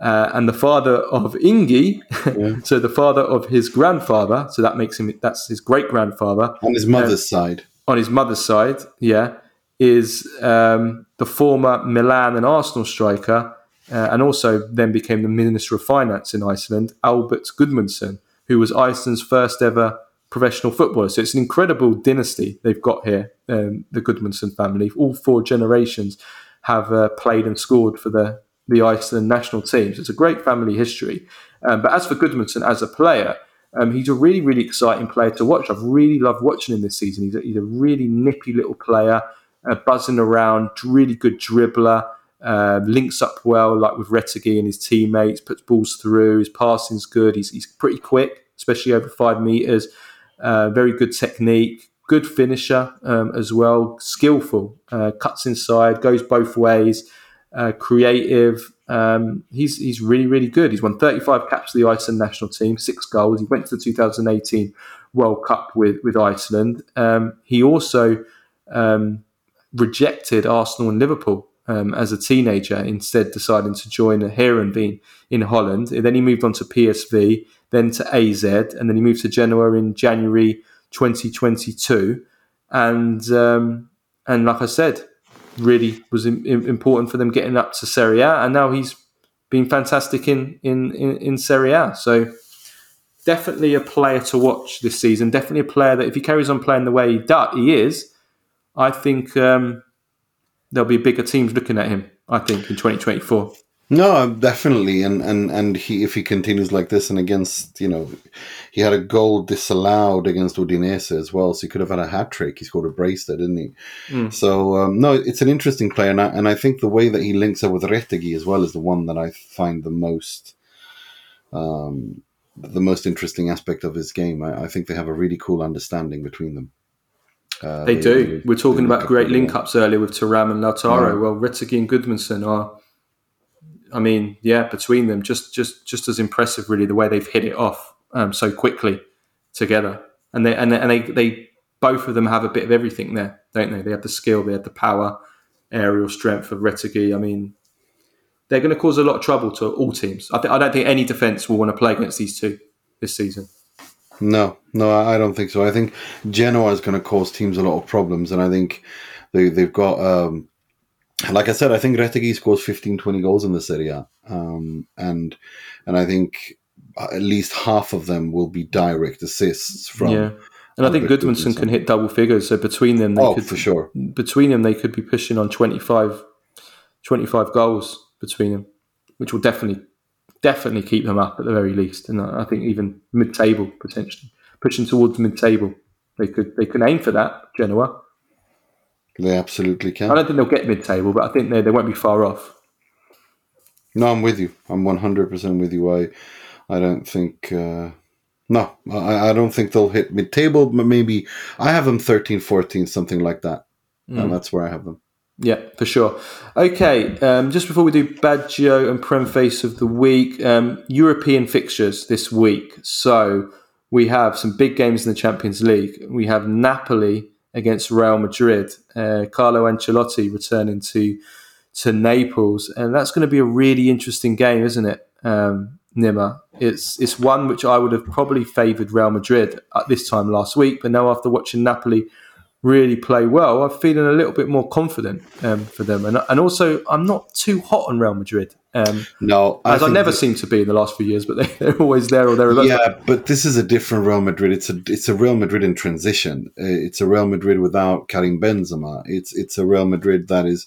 Uh, and the father of Ingi, yeah. so the father of his grandfather, so that makes him that's his great grandfather on his mother's uh, side. On his mother's side, yeah, is um, the former Milan and Arsenal striker, uh, and also then became the Minister of Finance in Iceland, Albert Gudmundsson, who was Iceland's first ever professional footballer. So it's an incredible dynasty they've got here, um, the Gudmundsson family. All four generations have uh, played and scored for the, the Iceland national team. It's a great family history. Um, but as for Gudmundsson as a player, um, he's a really, really exciting player to watch. I've really loved watching him this season. He's a, he's a really nippy little player uh, buzzing around, really good dribbler, Uh, links up well, like with Retegui and his teammates. Puts balls through. His passing's good. He's he's pretty quick, especially over five meters. Uh, very good technique. Good finisher um, as well. Skillful. Uh, cuts inside. Goes both ways. Uh, creative. Um, he's he's really really good. He's won 35 caps for the Iceland national team, six goals. He went to the 2018 World Cup with with Iceland. Um, he also um, rejected Arsenal and Liverpool um, as a teenager, instead deciding to join a Heerenveen in Holland. And then he moved on to PSV, then to AZ, and then he moved to Genoa in January 2022. And um, and like I said, really was in, in, important for them getting up to Serie A, and now he's been fantastic in in in, in Serie A. So definitely a player to watch this season. Definitely a player that if he carries on playing the way he, does, he is, I think um, there'll be bigger teams looking at him. I think in 2024. No, definitely, and and and he if he continues like this, and against you know, he had a goal disallowed against Udinese as well, so he could have had a hat trick. He scored a brace there, didn't he? Mm. So um, no, it's an interesting player, and I, and I think the way that he links up with Retegui as well is the one that I find the most, um, the most interesting aspect of his game. I, I think they have a really cool understanding between them. Uh, they, they, do. We're talking about great link ups earlier with Thuram and Lautaro. Yeah. Well, Retegui and Gudmundsson are I mean, yeah, between them, just just just as impressive, really, the way they've hit it off um, so quickly together, and they and they, and they they both of them have a bit of everything there, don't they? They have the skill, they have the power, aerial strength of Retegui. I mean, they're going to cause a lot of trouble to all teams. I, th- I don't think any defense will want to play against these two this season. No, no, I don't think so. I think Genoa is going to cause teams a lot of problems, and I think they, they've got um, like I said, I think Retegui scores 15, 20 goals in this area, Um, and and I think at least half of them will be direct assists from. Yeah. And I think Gudmundsson can hit double figures. So between them, they oh, could, for sure. Between them, they could be pushing on 25, 25 goals between them, which will definitely, definitely keep them up at the very least. And I think even mid-table potentially, pushing towards mid-table, they could they can aim for that. Genoa. They absolutely can. I don't think they'll get mid-table, but I think they they won't be far off. No, I'm with you. I'm 100 percent with you. I I don't think. Uh, no, I, I don't think they'll hit mid-table, but maybe I have them 13, 14, something like that, mm. and that's where I have them. Yeah, for sure. Okay, um, just before we do Baggio and Prem Face of the week, um, European fixtures this week. So we have some big games in the Champions League. We have Napoli against Real Madrid. Uh, Carlo Ancelotti returning to to Naples, and that's going to be a really interesting game, isn't it, um, Nima? It's it's one which I would have probably favoured Real Madrid at this time last week, but now after watching Napoli really play well, I'm feeling a little bit more confident um, for them. And, and also, I'm not too hot on Real Madrid. Um, no, I as I never seem to be in the last few years, but they, are always there or thereabouts. Yeah, but this is a different Real Madrid. It's a it's a Real Madrid in transition. Uh, it's a Real Madrid without Karim Benzema. It's it's a Real Madrid that is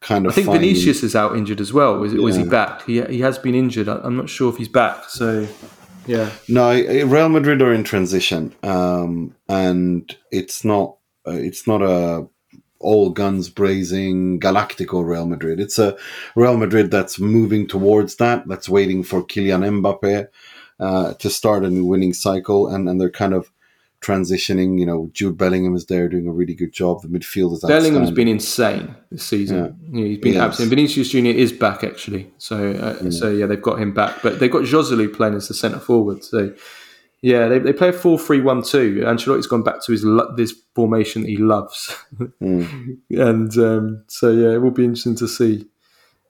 kind of. I think finding... Vinicius is out injured as well. Was, yeah. was he back? He, he has been injured. I'm not sure if he's back. So yeah. No, Real Madrid are in transition, um, and it's not uh, it's not a all guns blazing Galactico Real Madrid. It's a Real Madrid that's moving towards that. That's waiting for Kylian Mbappe uh, to start a new winning cycle, and and they're kind of transitioning. You know, Jude Bellingham is there doing a really good job. The midfield is Bellingham's been insane this season. Yeah. He's been yes. absolutely. Vinicius Junior is back actually. So uh, yeah. so yeah, they've got him back, but they've got Joselu playing as the centre forward. So yeah, they, they play a 4 3 1 2. Ancelotti's gone back to his this formation that he loves. Mm. and um, so, yeah, it will be interesting to see.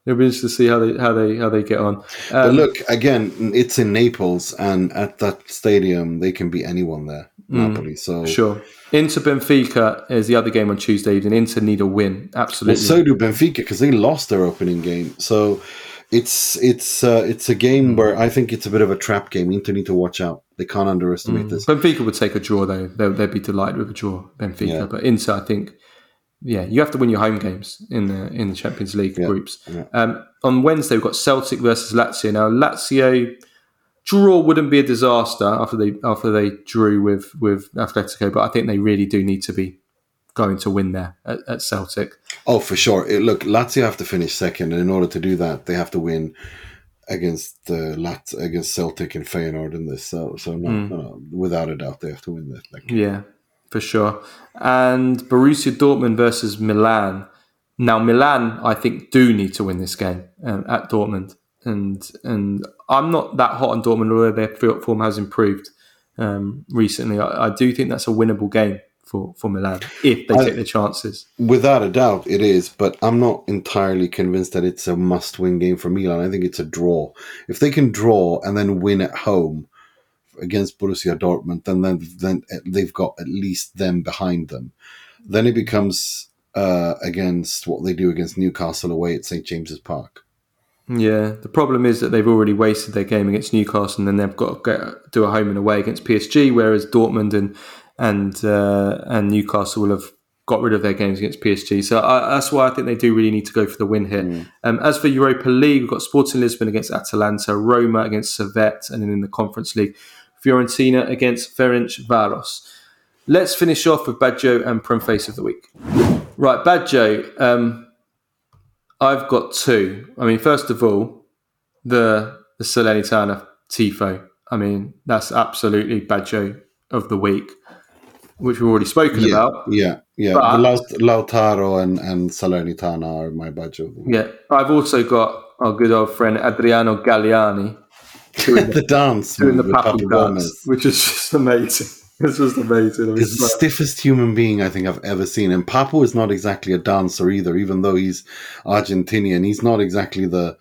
It'll be interesting to see how they how they how they get on. Um, but look again, it's in Naples, and at that stadium, they can be anyone there. Mm, Napoli, so sure. Inter Benfica is the other game on Tuesday evening. Inter need a win, absolutely. Well, so do Benfica because they lost their opening game. So it's it's uh, it's a game where I think it's a bit of a trap game. Inter need to watch out. They can't underestimate mm. this. Benfica would take a draw though. They'll, they'd be delighted with a draw. Benfica, yeah. but Inter, I think, yeah, you have to win your home games in the in the Champions League yeah. groups. Yeah. Um, on Wednesday, we've got Celtic versus Lazio. Now, Lazio draw wouldn't be a disaster after they after they drew with with Atletico, but I think they really do need to be going to win there at, at Celtic. Oh, for sure. It, look, Lazio have to finish second, and in order to do that, they have to win against the Lat against Celtic and Feyenoord in this. So, so no, Mm. no, no, without a doubt, they have to win this. Like, Yeah, for sure. And Borussia Dortmund versus Milan. Now, Milan, I think, do need to win this game um, at Dortmund, and and I'm not that hot on Dortmund, although their form has improved um, recently. I, I do think that's a winnable game for, for Milan if they I- take their chances. Without a doubt, it is, but I'm not entirely convinced that it's a must win game for Milan. I think it's a draw. If they can draw and then win at home against Borussia Dortmund, then then, then they've got at least them behind them. Then it becomes uh, against what they do against Newcastle away at St James's Park. Yeah, the problem is that they've already wasted their game against Newcastle, and then they've got to go, do a home and away against PSG. Whereas Dortmund and and uh, and Newcastle will have got rid of their games against PSG. So I, that's why I think they do really need to go for the win here. Um, as for Europa League, we've got Sporting Lisbon against Atalanta, Roma against Servette, and then in the Conference League, Fiorentina against Ferencváros. Let's finish off with Baggio and Prem Face of the Week. Right, Baggio. Um, I've got two. I mean, first of all, the the Salernitana tifo. I mean, that's absolutely Baggio of the week, which we've already spoken Yeah, about. yeah, yeah. But- the Laut- Lautaro and, and Salernitana are my budget. Yeah, I've also got our good old friend Adriano Galliani Doing the dance doing the Papu Papu dance, Gomez. which is just amazing. This was amazing. I mean, He's the stiffest human being I think I've ever seen. And Papu is not exactly a dancer either, even though he's Argentinian. He's not exactly the.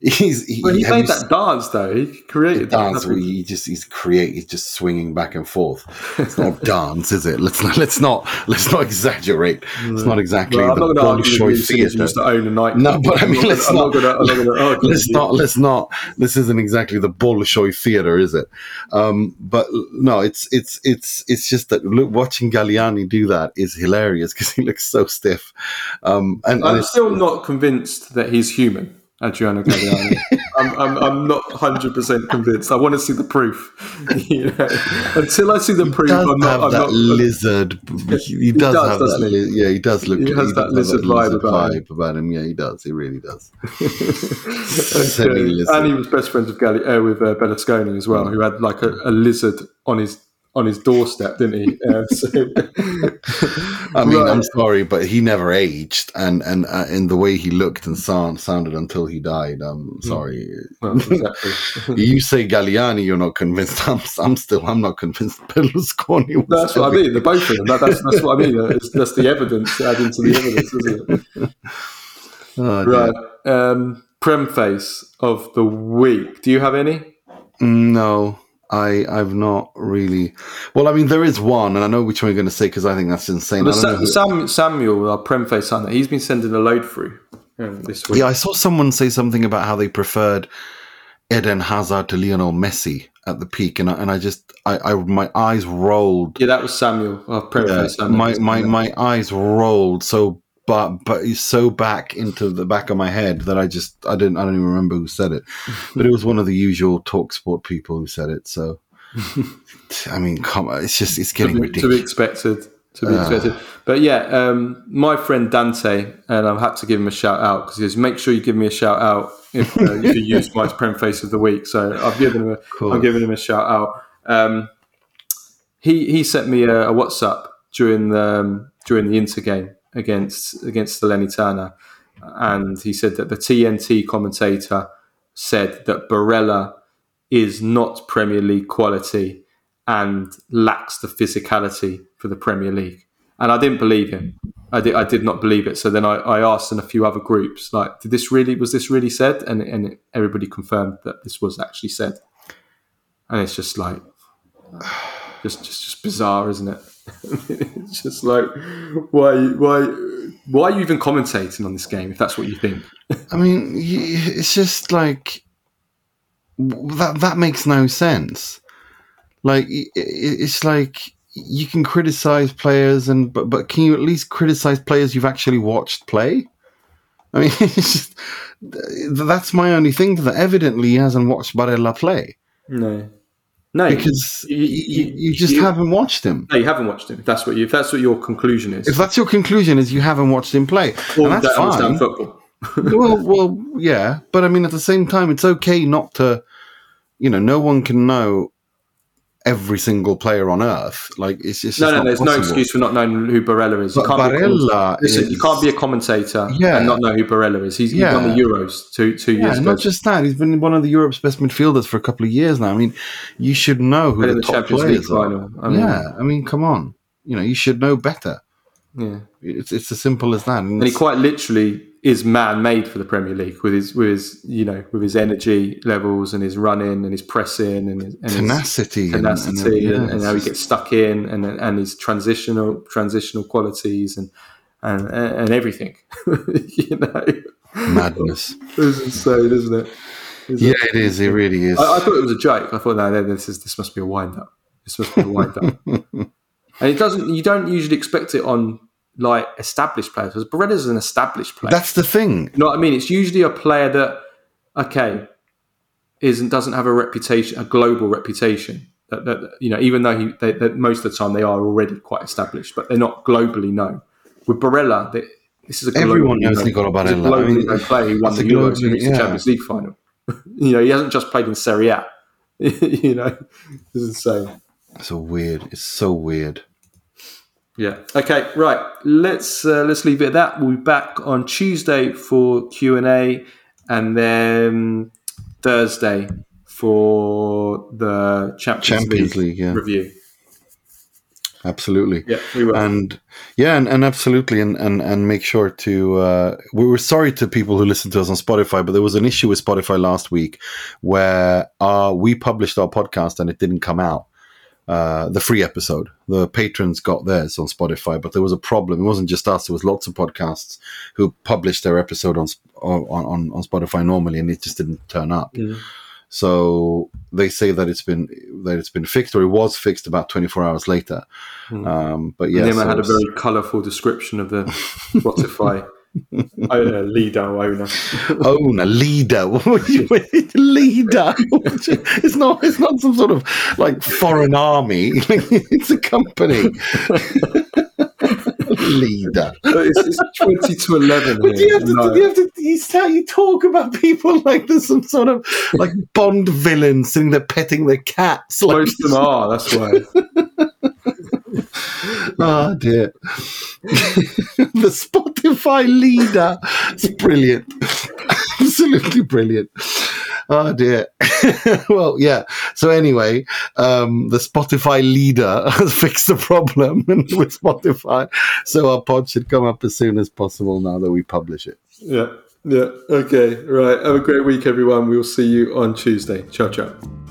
He's he, Well, he made that dance though. He created that. dance where he just he's created just swinging back and forth. It's not dance, is it? Let's not let's not let's not exaggerate. It's not exactly Well, I'm the not going to argue Bolshoi you since you theatre. used to own a night. No, but I mean, I'm let's not not- gonna- I'm not argue. let's not let's not this isn't exactly the Bolshoi theater is it um but no it's it's it's it's just that look, watching Galliani do that is hilarious because he looks so stiff um and, and I'm still not convinced that he's human, Adriano Galliani. I'm, I'm, I'm not 100% convinced. I want to see the proof. You know? Until I see the he proof, I'm not. I'm that not lizard he, he does, does, have that li- yeah he does look He has that does have lizard vibe about him. vibe about him yeah he does he really does Okay. And he was best friends with Galli- uh, with uh, Berlusconi as well, who had like a, a lizard on his on his doorstep, didn't he? Uh, so, I mean, I'm sorry, but he never aged, and and uh, in the way he looked and sound, sounded until he died. I'm sorry. well, exactly. you say Galliani, you're not convinced. I'm, I'm still, I'm not convinced. Berlusconi was. That's what I mean. They're both of them. That, that's, that's what I mean. It's, that's the evidence adding to the evidence, isn't it? Oh. Right. Um, Prem face of the week. Do you have any? No, I, I've not really. Well, I mean, there is one, and I know which one you're going to say because I think that's insane. I The don't know who- Sam, Samuel, our Prem face hunter, he's been sending a load through um, this week. yeah, I saw someone say something about how they preferred Eden Hazard to Lionel Messi at the peak, and I, and I just, I, I, my eyes rolled Yeah, that was Samuel, our Yeah, hunter. my my my eyes rolled so but but so back into the back of my head that I just I didn't I don't even remember who said it, but it was one of the usual talk sport people who said it. So I mean, come on, it's just it's to getting be, to be ridiculous. expected. To be Ah. expected. But yeah, um, my friend Dante, and I've had to give him a shout out because he says, make sure you give me a shout out if, uh, if you use my Prem face of the week. So I've given him a. I'm giving him a shout out. Um, he he sent me a, a WhatsApp during the um, during the Inter game against against the Lenitana, and he said that the TNT commentator said that Barella is not Premier League quality and lacks the physicality for the Premier League. And I didn't believe him. I did, I did not believe it. So then I, I asked in a few other groups, like, did this really was this really said? And and everybody confirmed that this was actually said. And it's just like, just just just bizarre, isn't it? it's just like, why why why are you even commentating on this game if that's what you think? I mean, it's just like that that makes no sense. Like i- i- it's like you can criticize players and but but can you at least criticize players you've actually watched play? I mean, it's just, that's my only thing. That evidently he hasn't watched Barella play. No. No, because you, you, you just you- haven't watched him. No, you haven't watched him. If that's what you. If that's what your conclusion is. If that's your conclusion, is you haven't watched him play, or and that's fine. football. well, well, yeah, but I mean, at the same time, it's okay not to. You know, no one can know every single player on earth. Like it's just No, no, there's no excuse for not knowing who Barella is. You can't be a commentator. Listen, is, you can't be a commentator Yeah. and not know who Barella is. He's, Yeah. he won the Euros two two Yeah, years ago. not just that. He's been one of the Europe's best midfielders for a couple of years now. I mean, you should know who the, the top Champions League players are. final. I mean, yeah, I mean, come on. You know, you should know better. yeah. It's it's as simple as that. And and he quite literally is man made for the Premier League with his with his you know with his energy levels and his running and his pressing and his, and his tenacity, and- tenacity and, and, and how he gets stuck in and and his transitional transitional qualities and and and everything. you know, madness. it's insane, isn't it? It's Yeah, it is. It really is. I, I thought it was a joke. I thought, no, no, this is this must be a wind up. This must be a wind up. and it doesn't. You don't usually expect it on like established players because Barella's an established player. That's the thing. you know what I mean? It's usually a player that, okay, isn't doesn't have a reputation, a global reputation. That, that you know, even though he, they, that most of the time they are already quite established, but they're not globally known. With Barella, they, this is a Everyone globally knows known- Nicola he's a Barella. I globally mean, known player who won the Euros and yeah. the Champions League final. you know, he hasn't just played in Serie A. you know, it's insane. It's so weird. It's so weird. Yeah. Okay. Right. Let's uh, let's leave it at that. We'll be back on Tuesday for Q and A, and then Thursday for the Champions, Champions League, League, yeah, review. absolutely. Yeah, we will. and yeah and, and absolutely and, and and make sure to uh we were sorry to people who listened to us on spotify but there was an issue with spotify last week where uh we published our podcast and it didn't come out uh the free episode. The patrons got theirs on spotify but there was a problem. It wasn't just us there was lots of podcasts who published their episode on on on, on spotify normally and it just didn't turn up. So they say that it's been that it's been fixed or it was fixed about 24 hours later. Mm. um but yeah Nima so had a very colourful description of the Spotify owner, leader, owner. owner, leader. What do you mean, leader? It's not. It's not some sort of like foreign army. It's a company. leader. it's, it's twenty to eleven But here. you have to. No. You have to. You, how you talk about people like there's some sort of like Bond villain sitting there petting their cats. Like, Most of them are. That's why. Oh dear. the Spotify leader. It's brilliant. Absolutely brilliant. Oh dear. well, yeah. So anyway, um, the Spotify leader has fixed the problem with Spotify. So our pod should come up as soon as possible now that we publish it. Yeah. Yeah. Okay. Right. Have a great week, everyone. We'll see you on Tuesday. Ciao, ciao.